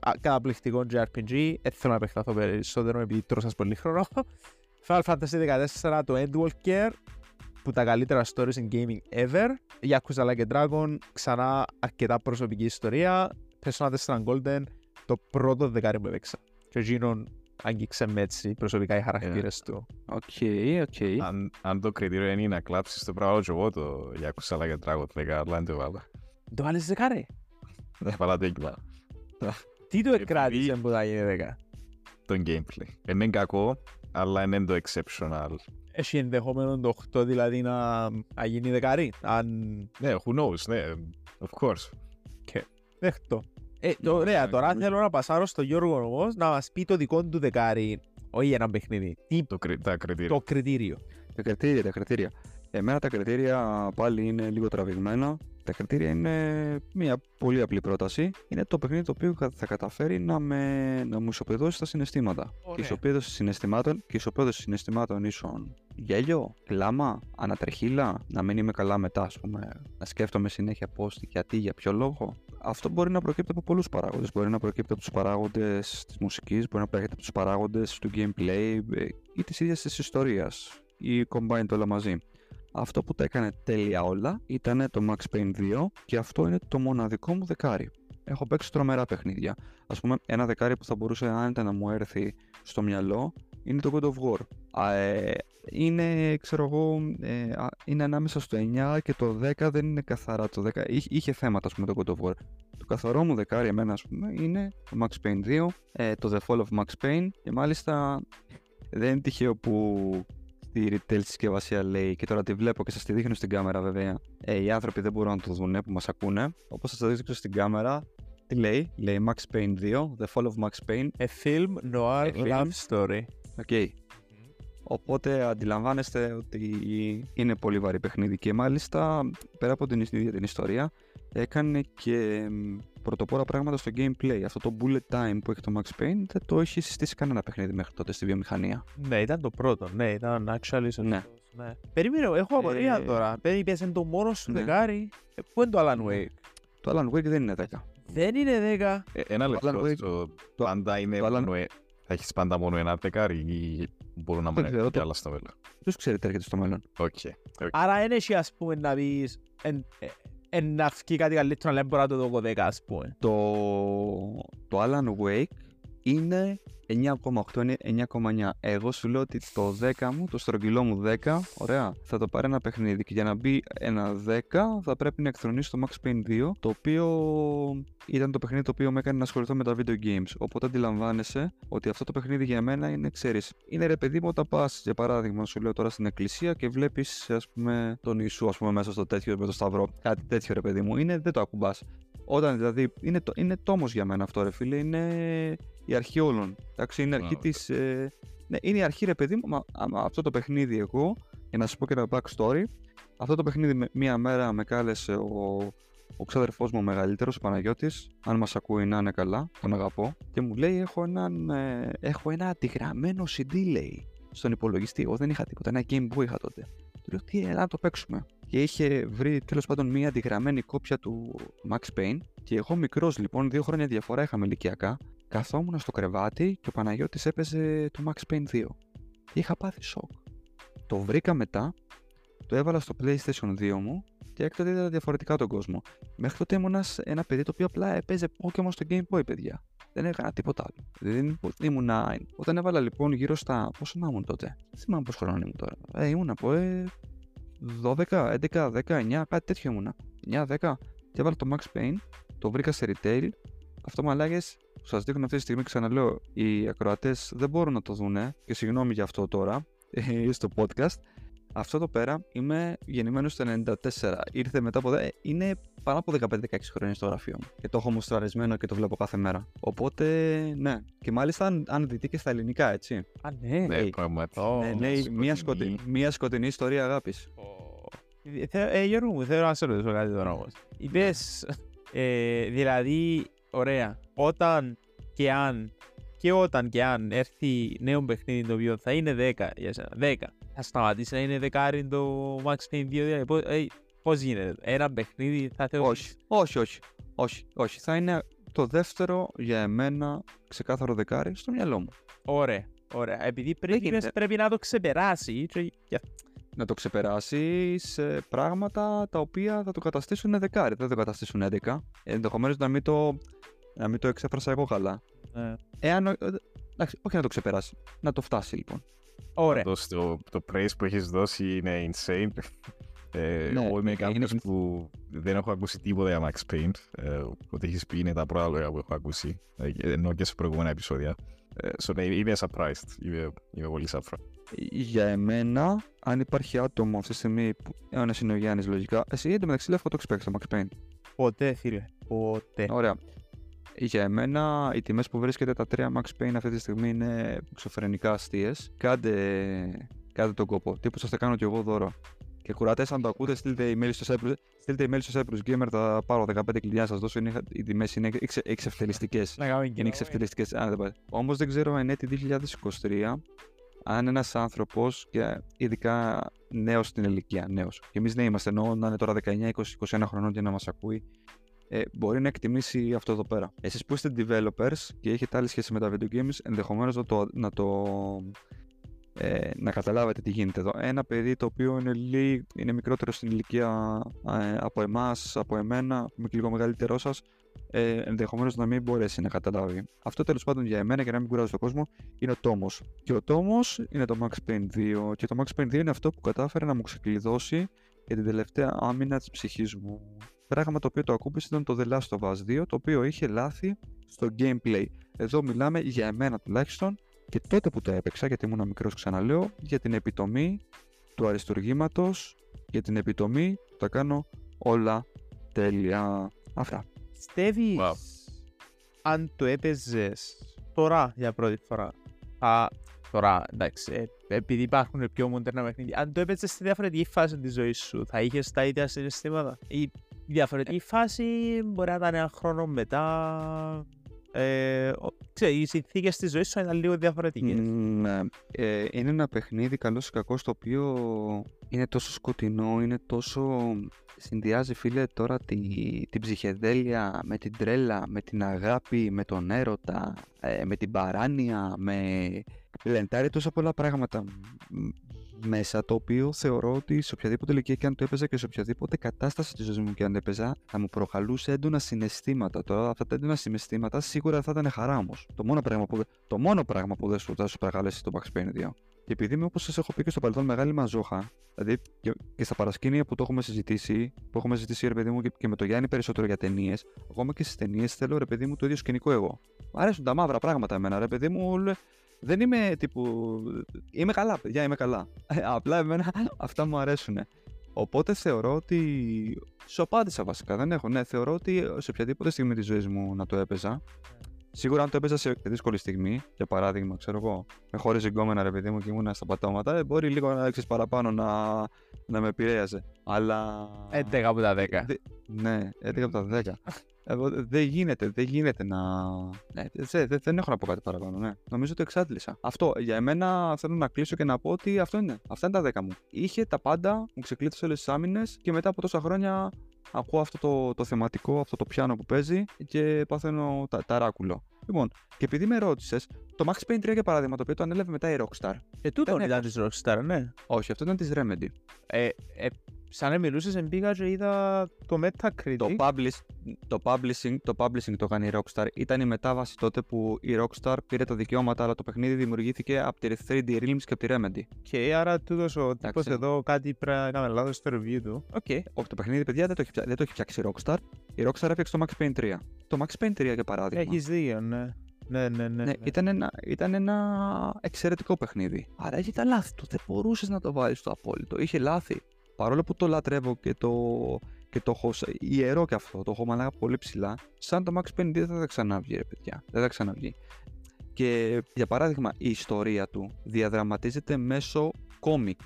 α, καταπληκτικό JRPG. Δεν θέλω να επεκταθώ περισσότερο επειδή τρώσα πολύ χρόνο. Final Fantasy 14, το Endwalker, που τα καλύτερα stories in gaming ever. Yakuza Like a Dragon, ξανά αρκετά προσωπική ιστορία. Persona 4 Golden, το πρώτο δεκάρι που έπαιξα. Και εκείνον άγγιξε με έτσι προσωπικά οι χαρακτήρες του. Οκ, οκ. Αν, αν το κριτήριο είναι να κλάψεις το πράγμα και εγώ το Yakuza Like a Dragon 10, αλλά δεν το βάλα. Το βάλεις δεκάρι; Δεν βάλα το έκλα. Τι το Επειδή- εκράτησε που θα γίνει δέκα; Το gameplay. Είναι κακό, αλλά είναι το exceptional. Έχει ενδεχόμενο το 8 δηλαδή να, να γίνει δεκάρι. Αν Ναι, who knows, ναι, of course. δέχτω. Ε, το, ωραία, τώρα θέλω να πασάρω στο Γιώργο όμως να μας πει το δικό του δεκάρι, όχι ένα παιχνίδι, τι Το, κρι- τα κριτήρια. το κριτήριο. Τα κριτήρια, τα κριτήρια. Εμένα τα κριτήρια πάλι είναι λίγο τραβηγμένα. Τα κριτήρια είναι μια πολύ απλή πρόταση. Είναι το παιχνίδι το οποίο θα καταφέρει να, με, να μου ισοπεδώσει τα συναισθήματα. Και η Ωραία. ισοπαίδωση συναισθημάτων, και η ισοπαίδωση συναισθημάτων ίσον γέλιο, κλάμα, ανατρεχίλα, να μην είμαι καλά μετά, ας πούμε, να σκέφτομαι συνέχεια πώς, γιατί, για ποιο λόγο. Αυτό μπορεί να προκύπτει από πολλούς παράγοντες. Μπορεί να προκύπτει από τους παράγοντες της μουσικής, μπορεί να προκύπτει από τους παράγοντες του gameplay ε, ή της ίδιας της ιστορίας. Ή combined όλα μαζί. Αυτό που τα έκανε τέλεια όλα ήταν το Max Payne 2 και αυτό είναι το μοναδικό μου δεκάρι. Έχω παίξει τρομερά παιχνίδια. Α πούμε, ένα δεκάρι που θα μπορούσε άνετα να μου έρθει στο μυαλό είναι το God of War. Α, ε, είναι, ξέρω εγώ, ε, α, είναι ανάμεσα στο 9 και το 10 δεν είναι καθαρά το 10. Είχε, είχε θέματα, ας πούμε, το God of War. Το καθαρό μου δεκάρι εμένα, ας πούμε, είναι το Max Payne 2, ε, το The Fall of Max Payne και μάλιστα δεν είναι τυχαίο που στη retail συσκευασία λέει και τώρα τη βλέπω και σας τη δείχνω στην κάμερα βέβαια. Ε, οι άνθρωποι δεν μπορούν να το δουν που μας ακούνε. Όπως σας το δείξω στην κάμερα, τι λέει, λέει Max Payne 2, The Fall of Max Payne. A film noir A film. love story. Οκ. Οπότε αντιλαμβάνεστε ότι είναι πολύ βαρύ παιχνίδι και μάλιστα πέρα από την ίδια την ιστορία έκανε και μ, πρωτοπόρα πράγματα στο gameplay. Αυτό το bullet time που έχει το Max Payne δεν το έχει συστήσει κανένα παιχνίδι μέχρι τότε στη βιομηχανία. Ναι, ήταν το πρώτο. Ναι, ήταν actually σωστός. Ναι. ναι. Περίμενε, έχω απορία Ε, τώρα. Παιδί, είπες είναι το μόνος σου ναι. δεκάρι. Ε, πού είναι το Alan Wake; Το Alan Wake δεν είναι 10. Δεν είναι 10. Ε, ένα λεπτό. Alan Wake- το, το- πάντα είναι το Alan- μόνο, ε- θα έχεις πάντα μόνο ένα δεκάρι ή μπορούν να Δεν μην ξέρω, έχουν κι το- άλλα στο μέλλον. Ποιος ξέρει τι έρχεται στο μέλλον. Οκ. Άρα δεν έχει ας πούμε να πεις εν, ε, εν, να βγει κάτι καλύτερο αλλά δεν μπορώ να το δω εγώ 10 ας πούμε. Το, το Alan Wake είναι 9,8, είναι 9,9. Εγώ σου λέω ότι το 10 μου, το στρογγυλό μου 10, ωραία, θα το πάρει ένα παιχνίδι και για να μπει ένα 10 θα πρέπει να εκθρονίσει το Max Payne 2, το οποίο ήταν το παιχνίδι το οποίο με έκανε να ασχοληθώ με τα video games. Οπότε αντιλαμβάνεσαι ότι αυτό το παιχνίδι για μένα είναι, ξέρεις, είναι ρε παιδί μου όταν πας, για παράδειγμα, σου λέω τώρα στην εκκλησία και βλέπεις, ας πούμε, τον Ιησού, ας πούμε, μέσα στο τέτοιο με το σταυρό. Κάτι τέτοιο ρε παιδί μου, είναι, δεν το ακουμπάς. Όταν δηλαδή, είναι, το, είναι τόμος για μένα αυτό ρε φίλε, είναι η αρχή όλων. Εντάξει, είναι η αρχή Α, της... Ε, ναι, είναι η αρχή ρε παιδί μου, μα, άμα αυτό το παιχνίδι εγώ, για να σου πω και ένα backstory, αυτό το παιχνίδι με- μία μέρα με κάλεσε ο, ο ξάδερφός μου ο μεγαλύτερος, ο Παναγιώτης, αν μας ακούει να είναι καλά, τον αγαπώ, και μου λέει έχω, έναν, ε, έχω ένα αντιγραμμένο CD λέει, στον υπολογιστή. Εγώ δεν είχα τίποτα, ένα Game Boy είχα τότε. Του λέω τι, έλα να το παίξουμε. Και είχε βρει τέλος πάντων μία αντιγραμμένη κόπια του Max Payne και εγώ μικρός λοιπόν, δύο χρόνια διαφορά είχαμε ηλικιακά, καθόμουν στο κρεβάτι και ο Παναγιώτης έπαιζε το Max Payne 2. Και είχα πάθει σοκ. Το βρήκα μετά, το έβαλα στο PlayStation 2 μου και έκτοτε είδα διαφορετικά τον κόσμο. Μέχρι τότε ήμουν ένας- ένα παιδί το οποίο απλά έπαιζε Pokemon στο Game Boy, παιδιά. Δεν έκανα τίποτα άλλο. Δεν ήμουνα. Όταν έβαλα λοιπόν γύρω στα. Πόσο να ήμουν τότε; Δεν θυμάμαι πόσο χρόνο ήμουν τώρα. Ε, ήμουν από ε, 12, 11, 19, κάτι τέτοιο ήμουνα. 9, 10. Και έβαλα το Max Payne, το βρήκα σε retail. Αυτό μαλάκες που σας δείχνω αυτή τη στιγμή, ξαναλέω, οι ακροατές δεν μπορούν να το δούνε και συγγνώμη για αυτό τώρα ε, στο podcast. Αυτό εδώ πέρα είμαι γεννημένος στο 94. Ήρθε μετά από. δε- Είναι πάνω από 15-16 χρόνια στο γραφείο μου. Και το έχω μουστραρισμένο και το βλέπω κάθε μέρα. Οπότε, ναι. Και μάλιστα αν, αν δείτε και στα ελληνικά, έτσι. Α, ναι. Ναι, ε, πράγματι. Ω, ναι, λέει μια, σκοτεινή. σκοτεινή, μια σκοτεινή ιστορία αγάπης. Ε, θε- Ε, Γιώργο μου, θέλω να σε ρωτήσω κάτι τώρα όμως. Είπες, ε, δηλαδή, ωραία, όταν και αν, και όταν και αν έρθει νέο παιχνίδι το οποίο θα είναι 10 για σένα, 10, θα σταματήσει να είναι δεκάρι το Max Payne 2, δηλαδή, πώς, ε, πώς γίνεται, ένα παιχνίδι θα θεωρείς... Όχι, όχι, όχι. Όχι, όχι. Θα είναι το δεύτερο για εμένα ξεκάθαρο δεκάρι στο μυαλό μου. Ωραία, ωραία, επειδή πρέπει, γίνεται. πρέπει να το ξεπεράσει και, για- Να το ξεπεράσει σε πράγματα τα οποία θα το καταστήσουν δεκάρι, δεν θα το καταστήσουν 11. Ενδεχομένως να μην το, να μην το εξέφρασα εγώ καλά. ε, Εάν. ο- ε, Εντάξει, όχι να το ξεπεράσει. Να το φτάσει λοιπόν. ωραία. Πάντως, το, το praise που έχεις δώσει είναι insane. Ε, Ναι, εγώ είμαι είναι- κάποιος που δεν έχω ακούσει τίποτα για Max Payne. Ε, ό,τι έχεις πει είναι τα πρώτα λόγια που έχω ακούσει. Ε, ενώ και σε προηγούμενα επεισόδια. Ε, so, ναι, είμαι surprised. Είμαι, είμαι πολύ surprised. Για εμένα, αν υπάρχει άτομο αυτή τη στιγμή που. Ένα είναι ο Γιάννης, λογικά. Εσύ εντωμεταξύ λεύκο το έχεις παίξει το Max Payne. Ποτέ, φίλε, ποτέ. Ωραία. Για εμένα οι τιμές που βρίσκεται τα 3 Max Payne αυτή τη στιγμή είναι εξωφρενικά αστείες. Κάντε, κάντε τον κόπο. Τύπου σας τα κάνω κι εγώ δώρο. Και κουρατές αν το ακούτε στείλτε email στο Cyprus, στείλτε email στο Cyprus Gamer, θα πάρω 15 κλειδιά να σας δώσω, είναι, οι τιμές είναι εξε, εξευτελιστικές. Να κάνουμε Είναι κοινό. εξευτελιστικές. Αν δεν πάει. Όμως δεν ξέρω εν έτη 2023 αν ένας άνθρωπος και ειδικά νέος στην ηλικία, νέος, και εμείς ναι είμαστε εννοώ να είναι τώρα 19, 20, 21 χρονών και να μας ακούει, ε, μπορεί να εκτιμήσει αυτό εδώ πέρα. Εσείς που είστε developers και έχετε άλλη σχέση με τα video games, ενδεχομένως να το, να το ε, να καταλάβετε τι γίνεται εδώ. Ένα παιδί το οποίο είναι, λίγο, είναι μικρότερο στην ηλικία ε, από εμάς, από εμένα, που είμαι και λίγο μεγαλύτερός σας, ε, ενδεχομένως να μην μπορέσει να καταλάβει. Αυτό τέλος πάντων για εμένα και να μην κουράζω τον κόσμο είναι ο τόμος. Και ο τόμος είναι το Max Payne 2 και το Max Payne 2 είναι αυτό που κατάφερε να μου ξεκλειδώσει για την τελευταία άμυνα της ψυχής μου. Πράγμα το οποίο το ακούμπησε ήταν το The Last of Us 2, το οποίο είχε λάθη στο gameplay. Εδώ μιλάμε για εμένα τουλάχιστον και τότε που το έπαιξα, γιατί ήμουν μικρός ξαναλέω, για την επιτομή του αριστουργήματος, για την επιτομή που τα κάνω όλα τέλεια. Αυτά. Πιστεύεις Wow. αν το έπαιζες τώρα για πρώτη φορά; Α, τώρα, εντάξει, ε, επειδή υπάρχουν πιο μοντέρνα παιχνίδια. Αν το έπαιζες στη διαφορετική φάση της ζωής σου, θα είχες τα ίδια συναισθήματα. Η διαφορετική φάση μπορεί να ήταν ένα χρόνο μετά. Ε, ο- ξέρεις, οι συνθήκες της ζωής σου ήταν λίγο διαφορετικές. Ναι. Ε, είναι ένα παιχνίδι καλός ή κακός το οποίο είναι τόσο σκοτεινό, είναι τόσο... Συνδυάζει φίλε τώρα τη, την ψυχεδέλεια με την τρέλα, με την αγάπη, με τον έρωτα, ε, με την παράνοια, με... Λεντάρει τόσα πολλά πράγματα μ, μέσα το οποίο θεωρώ ότι σε οποιαδήποτε ηλικία και αν το έπαιζα και σε οποιαδήποτε κατάσταση της ζωής μου και αν το έπαιζα θα μου προχαλούσε έντονα συναισθήματα. Τώρα αυτά τα έντονα συναισθήματα σίγουρα θα ήταν χαρά όμως. Το μόνο πράγμα που, δεν- το μόνο πράγμα που δεν σου θα σου προκαλέσει το Max Payne 2. Και επειδή είμαι όπως σας έχω πει και στο παρελθόν μεγάλη μαζόχα, δηλαδή και, και στα παρασκήνια που το έχουμε συζητήσει, που έχουμε συζητήσει ρε παιδί μου και, και με το Γιάννη περισσότερο για ταινίες, ακόμα και στις ταινίες θέλω ρε παιδί μου το ίδιο σκηνικό εγώ. Μ' αρέσουν τα μαύρα πράγματα εμένα, ρε παιδί μου. Λε- Δεν είμαι τύπου. Είμαι καλά, παιδιά, είμαι καλά. Ε, Απλά εμένα αυτά μου αρέσουν. Οπότε θεωρώ ότι. Σου απάντησα βασικά. Δεν έχω. Ναι, θεωρώ ότι σε οποιαδήποτε στιγμή της ζωής μου να το έπαιζα. Σίγουρα αν το έπαιζα σε δύσκολη στιγμή, για παράδειγμα, ξέρω εγώ, με χωρί εγκόμενα ρε παιδί μου και ήμουν στα πατώματα, ε, μπορεί λίγο να έξεις παραπάνω να, να με επηρέαζε. Αλλά. 11 από τα 10. Δε- ναι, 11 από τα 10. Εγώ δε- δεν γίνεται, δεν γίνεται να. Ναι, δε- δε- δεν έχω να πω κάτι παραπάνω, ναι. Νομίζω ότι εξάντλησα. Αυτό για εμένα θέλω να κλείσω και να πω ότι αυτό είναι. Αυτά είναι τα 10 μου. Είχε τα πάντα, μου ξεκλείδωσε όλες τις άμυνες και μετά από τόσα χρόνια ακούω αυτό το, το θεματικό, αυτό το πιάνο που παίζει και παθαίνω τα, ταράκουλο. Λοιπόν, και επειδή με ρώτησες, το Max Payne 3 για παράδειγμα, το οποίο το ανέλαβε μετά η Rockstar. Και τούτο δεν ήταν της Rockstar, ναι. Όχι, αυτό ήταν της Remedy. Ε, ε, σαν να μιλούσες, εμπήγα και είδα το Metacritic. Το, publish, το, publishing, το publishing το κάνει η Rockstar. Ήταν η μετάβαση τότε που η Rockstar πήρε τα δικαιώματα, αλλά το παιχνίδι δημιουργήθηκε από τη 3D Realms και από τη Remedy. Και άρα τούτος ο τύπος Εντάξει. εδώ κάτι πρέπει να κάνουμε λάθος στο review του. Οκ. Όχι, το παιχνίδι, παιδιά, δεν το έχει, φτιά- δεν το έχει φτιάξει η Rockstar. Η Rockstar έφτιαξε το Max Payne 3. Το Max Payne 3, για παράδειγμα. Έχεις δίκιο, ναι. Ναι, ναι, ναι. Ναι, ήταν ένα, ήταν ένα εξαιρετικό παιχνίδι. Άρα είχε τα λάθη του. Δεν μπορούσες να το βάλεις στο απόλυτο. Είχε λάθη. Παρόλο που το λατρεύω και το, και το έχω σε- ιερό και αυτό, το έχω μαλάκα πολύ ψηλά, σαν το Max Payne 2 δεν θα ξαναβγεί, ρε παιδιά. Δεν θα ξαναβγεί. Και για παράδειγμα, η ιστορία του διαδραματίζεται μέσω κόμικ.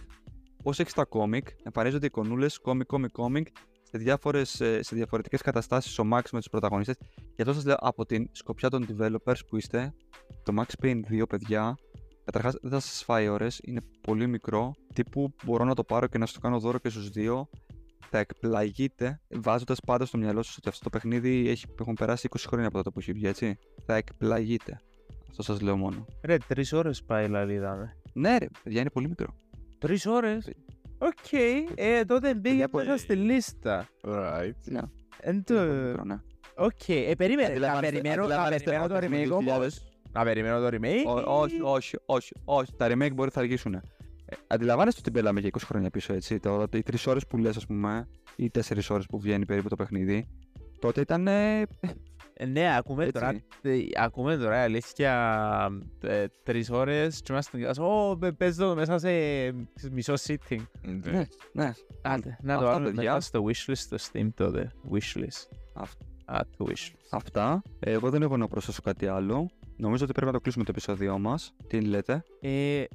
Πώς έχεις τα κόμικ, εμφανίζονται εικονούλε, κόμικ, κόμικ, κόμικ, σε, διάφορες, ε, σε διαφορετικές καταστάσεις ο Max με τους πρωταγωνιστές Γι' αυτό σας λέω από την σκοπιά των developers που είστε, το Max Payne 2, παιδιά, καταρχάς δεν θα σας φάει ώρες, είναι πολύ μικρό. Τύπου μπορώ να το πάρω και να σας το κάνω δώρο και στους δύο. Θα εκπλαγείτε βάζοντας πάντα στο μυαλό σας ότι αυτό το παιχνίδι έχει, έχουν περάσει 20 χρόνια από τότε που έχει βγει, έτσι. Θα εκπλαγείτε. Αυτό σας λέω μόνο. Ρε, τρεις ώρες πάει δηλαδή είδαμε. Ναι, ρε, παιδιά είναι πολύ μικρό. Τρεις ώρες; Οκ. Ε, τότε μπήκε πολύ- μέσα στη λίστα. Right. Ναι, Εν είναι το... πολύ μικρό, ναι. Οκ. Ε, περίμενε. Να Αντιλαμβάνεστε- περιμένω να αντιλαμβάνεστε περιμένω το ότι με remake 2000 όμως. Να περιμένω το remake. Ω- Όχι, όχι, όχι, όχι. Τα remake μπορεί να θα αργήσουν. Ε, αντιλαμβάνεστε ότι μπέλαμε για 20 χρόνια πίσω, έτσι. Τώρα, οι 3 ώρες που λες, ας πούμε, ή 4 ώρες που βγαίνει περίπου το παιχνίδι, τότε ήταν. Ε, Ε, Ναι, ακούμε έτσι. τώρα, ε, ακούμε τώρα αλήθεια ε, τρεις ώρες και είμαστε και «Ω, παι- παίζω το μέσα σε σε μισό sitting». ναι, ναι. Άντε, να το Αυτά, βάλουμε παιδιά. μετά στο wishlist στο Steam τότε. Wishlist. Α, του wish. Αυτά. Εγώ δεν έχω να προσθέσω κάτι άλλο. Νομίζω ότι πρέπει να το κλείσουμε το επεισόδιο μας. Τι λέτε; Ε, ε,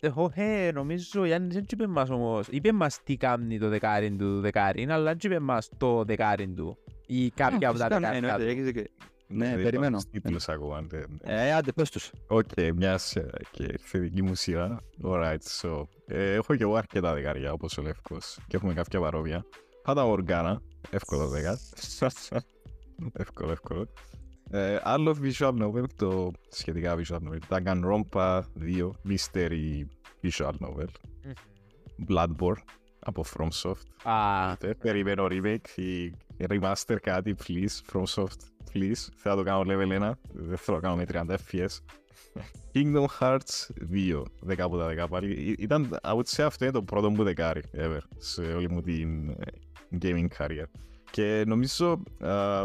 εγώ ε, νομίζω ο Γιάννης δεν είπε μας όμως, είπε μας τι κάνει το δεκάρι του δεκάρι, αλλά δεν είπε μας το δεκάρι του ή κάποια από τα Φυσικά, ναι, δεκάρια εννοείται, του. έχεις δίκιο. Ναι, Δεν περιμένω. είπα τους τίτλους ακόμα. δεν- Ε, άντε, πες τους. Οκ, μιας ε, και ήρθε η δική μου σειρά. Alright, so. Ε, έχω και εγώ αρκετά δεκάρια, όπως ο Λεύκος. Και έχουμε κάποια παρόμοια. Πάντα Οργάνα, εύκολο δεκα. εύκολο, εύκολο. Ε, άλλο visual novel, το σχετικά visual novel. Danganronpa 2, mystery visual novel. Bloodborne, από FromSoft. Α, Ε, περιμένω remake ή remaster κάτι, please, FromSoft, please. Θέλω να το κάνω level 1, δεν θέλω να κάνω με 30 FPS. Kingdom Hearts 2, 10 από τα 10 πάλι. Ή- Ήταν, I would say αυτό είναι το πρώτο μου δεκάρι ever σε όλη μου την ε, gaming career. Και νομίζω, α,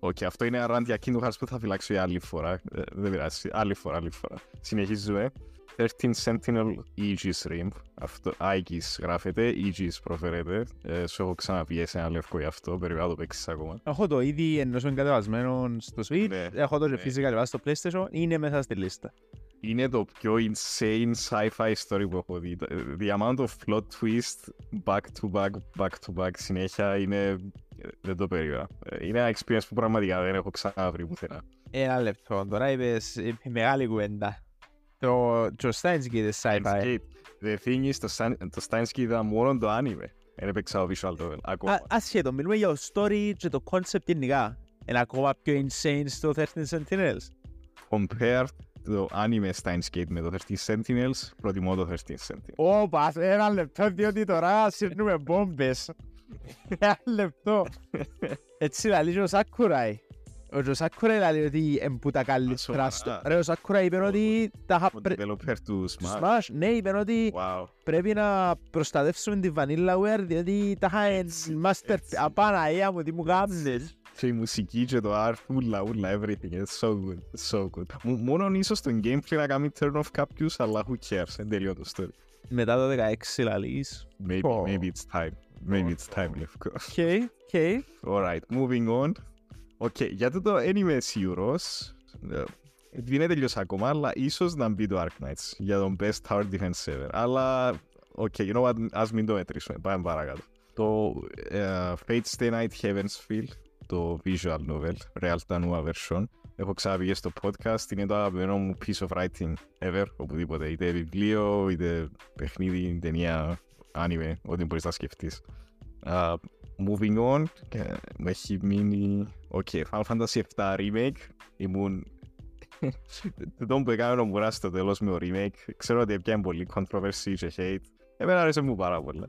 οκ, αυτό είναι ένα rant για Kingdom Hearts που θα φυλάξω για άλλη φορά. Ε, δεν πειράζει, άλλη φορά, άλλη φορά. Συνεχίζουμε. 13 Sentinels Aegis Rim. Αυτό, Aegis γράφεται, Aegis προφέρεται. Ε, σου έχω ξαναπεί σε εσένα Λεύκο γι' αυτό, περιμένω να το παίξεις ακόμα. έχω το ήδη κατεβασμένο στο Switch, Ναι, έχω το και ναι. physical κατεβάσει στο PlayStation, είναι μέσα στη λίστα. Είναι το πιο insane sci-fi story που έχω δει. The amount of plot twist back to back, back to back συνέχεια είναι... Δεν το περίμενα. Ε, Είναι ένα experience που πραγματικά δεν έχω ξαναβρει πουθενά. Ένα λεπτό, τώρα είπες ε, μεγάλη κουβέντα. Το, το Steins Gate είναι sci-fi. Steins The thing is, το, Stein- το Steins Gate ήταν μόνο το anime. Δεν έπαιξα το visual novel. Ακόμα. Α- Ασχέτω, μιλούμε για το story και το concept γενικά. Είναι ακόμα πιο insane στο 13 Sentinels. Compare το anime Steins Gate με το 13 Sentinels, προτιμώ το 13 Sentinels. Όπα, ένα λεπτό, διότι τώρα σύρνουμε μπόμπες. Ένα λεπτό. Έτσι λαλείς και ο Σάκουραϊ. Ο Τζο Σάκουραϊ λέει ότι είναι που τα καλύτερα σοβαρά. στο... Ρε, ο Σάκουραϊ είπε ότι τα είχα Ο πρέ- developer του Smash. Smash, ναι, είπε ότι Wow. πρέπει να προστατεύσουμε τη Vanillaware διότι τα είχα Έτσι, master... έτσι. Απαναία μου, τι μου κάνεις. Και η μουσική και το art, ούλα, ούλα, everything. It's so good. It's so good. Μ- Μόνο ίσως το gameplay να κάνει turn off κάποιους, αλλά who cares. Είναι τέλειο το story. Μετά το 16 λαλείς. Maybe, Oh. maybe it's time. Maybe it's time, Lefko. Οκ, οκ. Alright, moving on. Οκ, για το δεν είμαι σίγουρος. ε, Δεν τελειώσα ακόμα, αλλά ίσως να μπει το Arknights για τον best tower defense ever. Αλλά, οκ, you know what, ας μην το μετρήσουμε. Πάμε παρακάτω. Το ε, Fate Stay Night Heaven's Feel, το visual novel, Réalta Nua version. Έχω ξαναπεί και στο podcast, είναι το αγαπημένο μου piece of writing ever, οπουδήποτε. Είτε βιβλίο, είτε παιχνίδι, ταινία, anime, ό,τι μπορείς να σκεφτείς. Uh, moving on, ε, μου έχει μείνει... Οκ, Final Fantasy 7 Remake. Ήμουν... το που έκανε ο Νομούρα στο τέλος με το remake. Ξέρω ότι έπιανε πολύ controversy και hate. Εμένα άρεσε μου πάρα πολλά.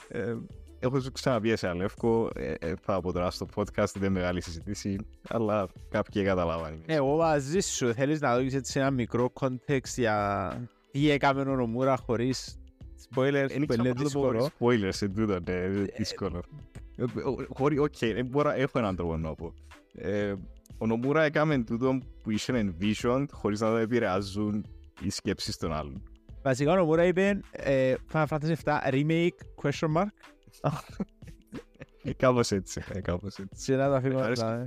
Ε, έχω σου ξαναπεί εσένα Λεύκο, ε, ε, θα πω τώρα στο podcast, δεν είναι μεγάλη συζήτηση, αλλά κάποιοι καταλάβανε. Εγώ μαζί σου θέλεις να δώσεις έτσι ένα μικρό context για τι έκαμε ο Νομούρα χωρίς spoilers Δεν που ξέρω είναι πώς να το πω, δύσκολο. spoilers σε τούτο, ναι, δύσκολο. Ε, Χωρίς, οκ, δεν μπορώ, έχω έναν τρόπο να πω. Ε, ο Νομούρα έκαμε τούτο που είχε envision χωρίς να το επηρεάζουν οι σκέψεις των άλλων. Βασικά ο Νομούρα είπε ε, Final Fantasy 7 remake question mark Ε, Κάπως έτσι, ε, κάπως έτσι. και να το αφήνουμε Αρέσκει. αυτά.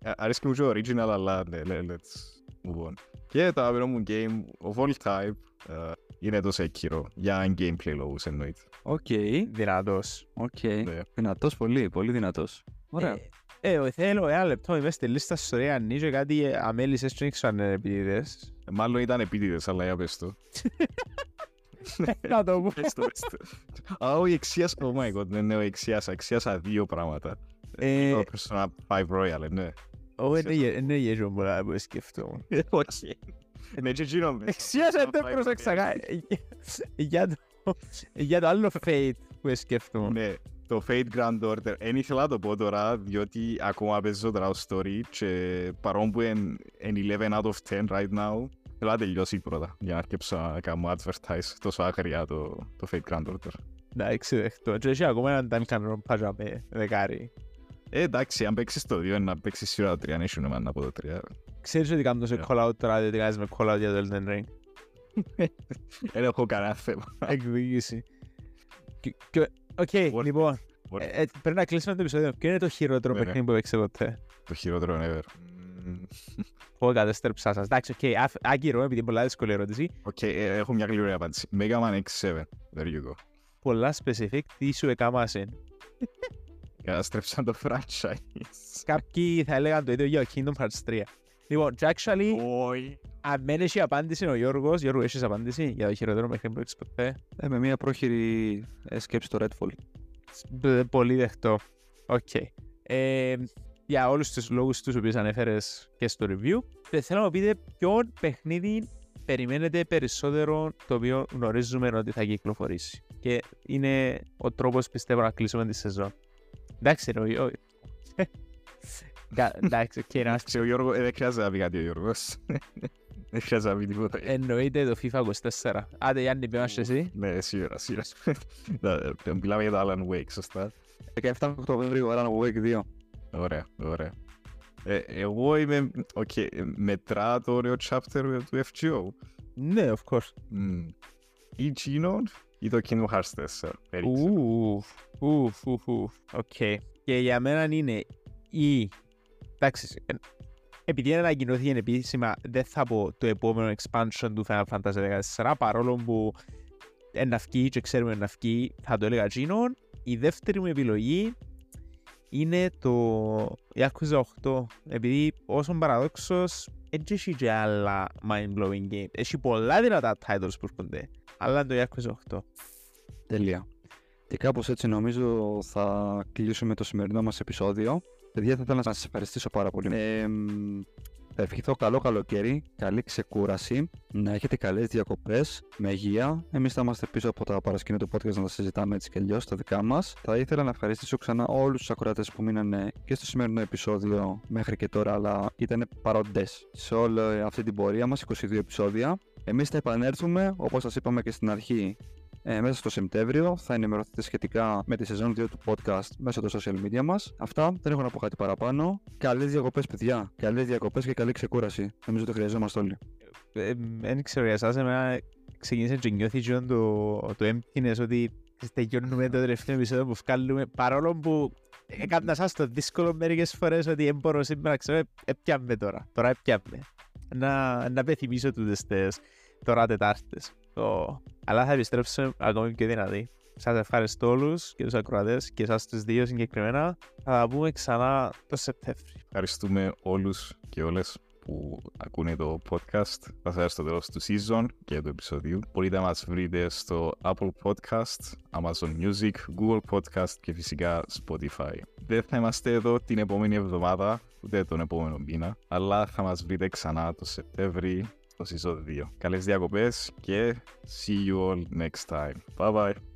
ε. Ε, Αρέσκει μου και ο original, αλλά ναι, le- let's move on. Και το αγαπημένο μου game of all time ε, είναι το Sekiro, για gameplay λόγους εννοείται. Οκ, Δυνατός. οκ. Ναι. Δυνατός πολύ, πολύ δυνατός. Ωραία. Ε, ε, θέλω ένα λεπτό, είμαι στη λίστα σου ρε Γιάννη και κάτι ε, αμέλησες και δεν ξέρω αν είναι επίτηδες. Ε, Μάλλον ήταν επίτηδες, αλλά για πες το. Να το πω. Πες το, πες το. Α, όχι, εξίασα, oh my god, ναι, ναι, εξίασα, εξίασα δύο πράγματα. Ε, Το Persona 5 Royal, ναι. Ω, είναι γε- είναι γέζο μου να που σκεφτώ. Όχι. Ναι, και εκείνο με. Εξίασα δεν πρόσεξα κα- για το- για το άλλο fate που σκεφτώ. Ναι, το Fate Grand Order. Δεν ήθελα να το πω τώρα, διότι ακόμα παίζω το Raw Story και παρόν που είναι 11 out of 10 right now, θέλω να τελειώσει πρώτα, για να αρκέψω να κάνω advertise τόσο άγρια το, το Fate Grand Order. Εντάξει, δεχτό. Και έχει ακόμα έναν Danganronpa με δεκάρι. Ε, εντάξει, αν παίξεις το 2, να παίξεις σίγουρα το 3, δεν σου να πω το 3. Ξέρεις ότι κάνω τόσο Yeah. call out τώρα, διότι κάνεις με call out για το Elden Ring. Δεν έχω κανένα θέμα. Εκδίκηση. Και- και- Οκ, Worth λοιπόν. Ωραία. Ε, ε, πρέπει να κλείσουμε το επεισόδιο. Ποιο είναι το χειρότερο Ναι, ναι. παιχνίδι που έπαιξε ποτέ; Το χειρότερο ever. Μμμ. Πω κατέστρεψά σας. Εντάξει, οκ, άφ- άκυρο, επειδή είναι πολλά δύσκολη ερώτηση. Οκ, ε, έχω μια γλυκή απάντηση. Mega Man X7. There you go. Πολλά specific, τι σου έκαμασαι. Καταστρέψαν το franchise. Κάποιοι θα έλεγαν το ίδιο για το Kingdom Hearts 3. Λοιπόν, και actually, Όχι. αν δεν έχει απάντηση ο Γιώργος, Γιώργο, έχεις απάντηση για το χειρότερο παιχνίδι που έχεις ποτέ; Ε, με μια πρόχειρη ε, σκέψη στο Redfall. Μπ- Πολύ δεχτό. Οκ. Ε, για όλους τους λόγους τους οποίους ανέφερες και στο review, ε, θέλω να μου πείτε ποιον παιχνίδι περιμένετε περισσότερο το οποίο γνωρίζουμε ότι θα κυκλοφορήσει. Και είναι ο τρόπος πιστεύω να κλείσουμε τη σεζόν. Εντάξει, ρε, ο- ο- Κα- Εντάξει, οκ, να Εντάξει, ο Γιώργος, ε, δεν χρειάζεται να πει κάτι ο Γιώργος. Δεν χρειάζεται να πει τίποτα. εννοείται το FIFA 24. Άντε Γιάννη, πέμας και εσύ. Ναι, σίγουρα, σίγουρα. Να, ε, Μιλάμε για το Alan Wake, σωστά. 17 Οκτωβρίου, Alan Wake 2. Ωραία, ωραία. Ε, εγώ είμαι, οκ, ε, μετρά το ωραίο chapter του FGO. Ναι, of course. Μμμ. Ή εκείνο ή το Kingdom Hearts 4. Έριξε. Ουφ, ουφ, ουφ, ουφ. Οκ. Και για μένα είναι η... Εντάξει, ε, επειδή είναι ανακοινώθηκε επίσημα, δεν θα πω το επόμενο expansion του Final Fantasy 14, παρόλο που είναι βγει και ξέρουμε να βγει, θα το έλεγα Ginon. Η δεύτερη μου επιλογή είναι το Yakuza 8, επειδή όσον παραδόξως δεν έχει και άλλα mind-blowing games. Έχει πολλά δυνατά titles που έρχονται, αλλά είναι το Yakuza 8. Τέλεια. Και κάπως έτσι νομίζω θα κλείσουμε το σημερινό μας επεισόδιο. Παιδιά, θα ήθελα να σας ευχαριστήσω πάρα πολύ. Ε, μ, θα ευχηθώ καλό καλοκαίρι, καλή ξεκούραση, να έχετε καλές διακοπές, με υγεία. Εμείς θα είμαστε πίσω από τα παρασκήνια του podcast να τα συζητάμε έτσι και αλλιώς, τα δικά μας. Θα ήθελα να ευχαριστήσω ξανά όλους τους ακροατές που μείνανε και στο σημερινό επεισόδιο μέχρι και τώρα, αλλά ήταν παρόντες σε όλη αυτή την πορεία μας, 22 επεισόδια. Εμείς θα επανέλθουμε, όπως σας είπαμε και στην αρχή, ε, μέσα στο Σεπτέμβριο. Θα ενημερωθείτε σχετικά με τη σεζόν 2 του podcast μέσω των social media μας. Αυτά, δεν έχω να πω κάτι παραπάνω. Καλές διακοπές παιδιά, καλές διακοπές και καλή ξεκούραση. Νομίζω ότι χρειαζόμαστε όλοι. Ε, δεν ξέρω για εσάς, εμένα ξεκίνησε και νιώθει και το, το emptiness ότι τελειώνουμε το τελευταίο επεισόδιο που βγάλουμε παρόλο που έκανα σας το δύσκολο μερικές φορές ότι δεν μπορώ σήμερα ξέρω έπιαμε τώρα, τώρα έπιαμε να, να πεθυμίσω τούτες τις τώρα Τετάρτες το, αλλά θα επιστρέψουμε ακόμη πιο δυνατή σας ευχαριστώ όλους και τους ακροατές και εσάς τους δύο συγκεκριμένα θα τα πούμε ξανά το Σεπτέμβριο Ευχαριστούμε όλους και όλες που ακούνε το podcast. Θα σας στο τέλος του season και του επεισοδίου. Μπορείτε να μας βρείτε στο Apple Podcast, Amazon Music, Google Podcast και φυσικά Spotify. Δεν θα είμαστε εδώ την επόμενη εβδομάδα, ούτε τον επόμενο μήνα, αλλά θα μας βρείτε ξανά το Σεπτέμβρη στο season 2. Καλές διακοπές και see you all next time. Bye bye.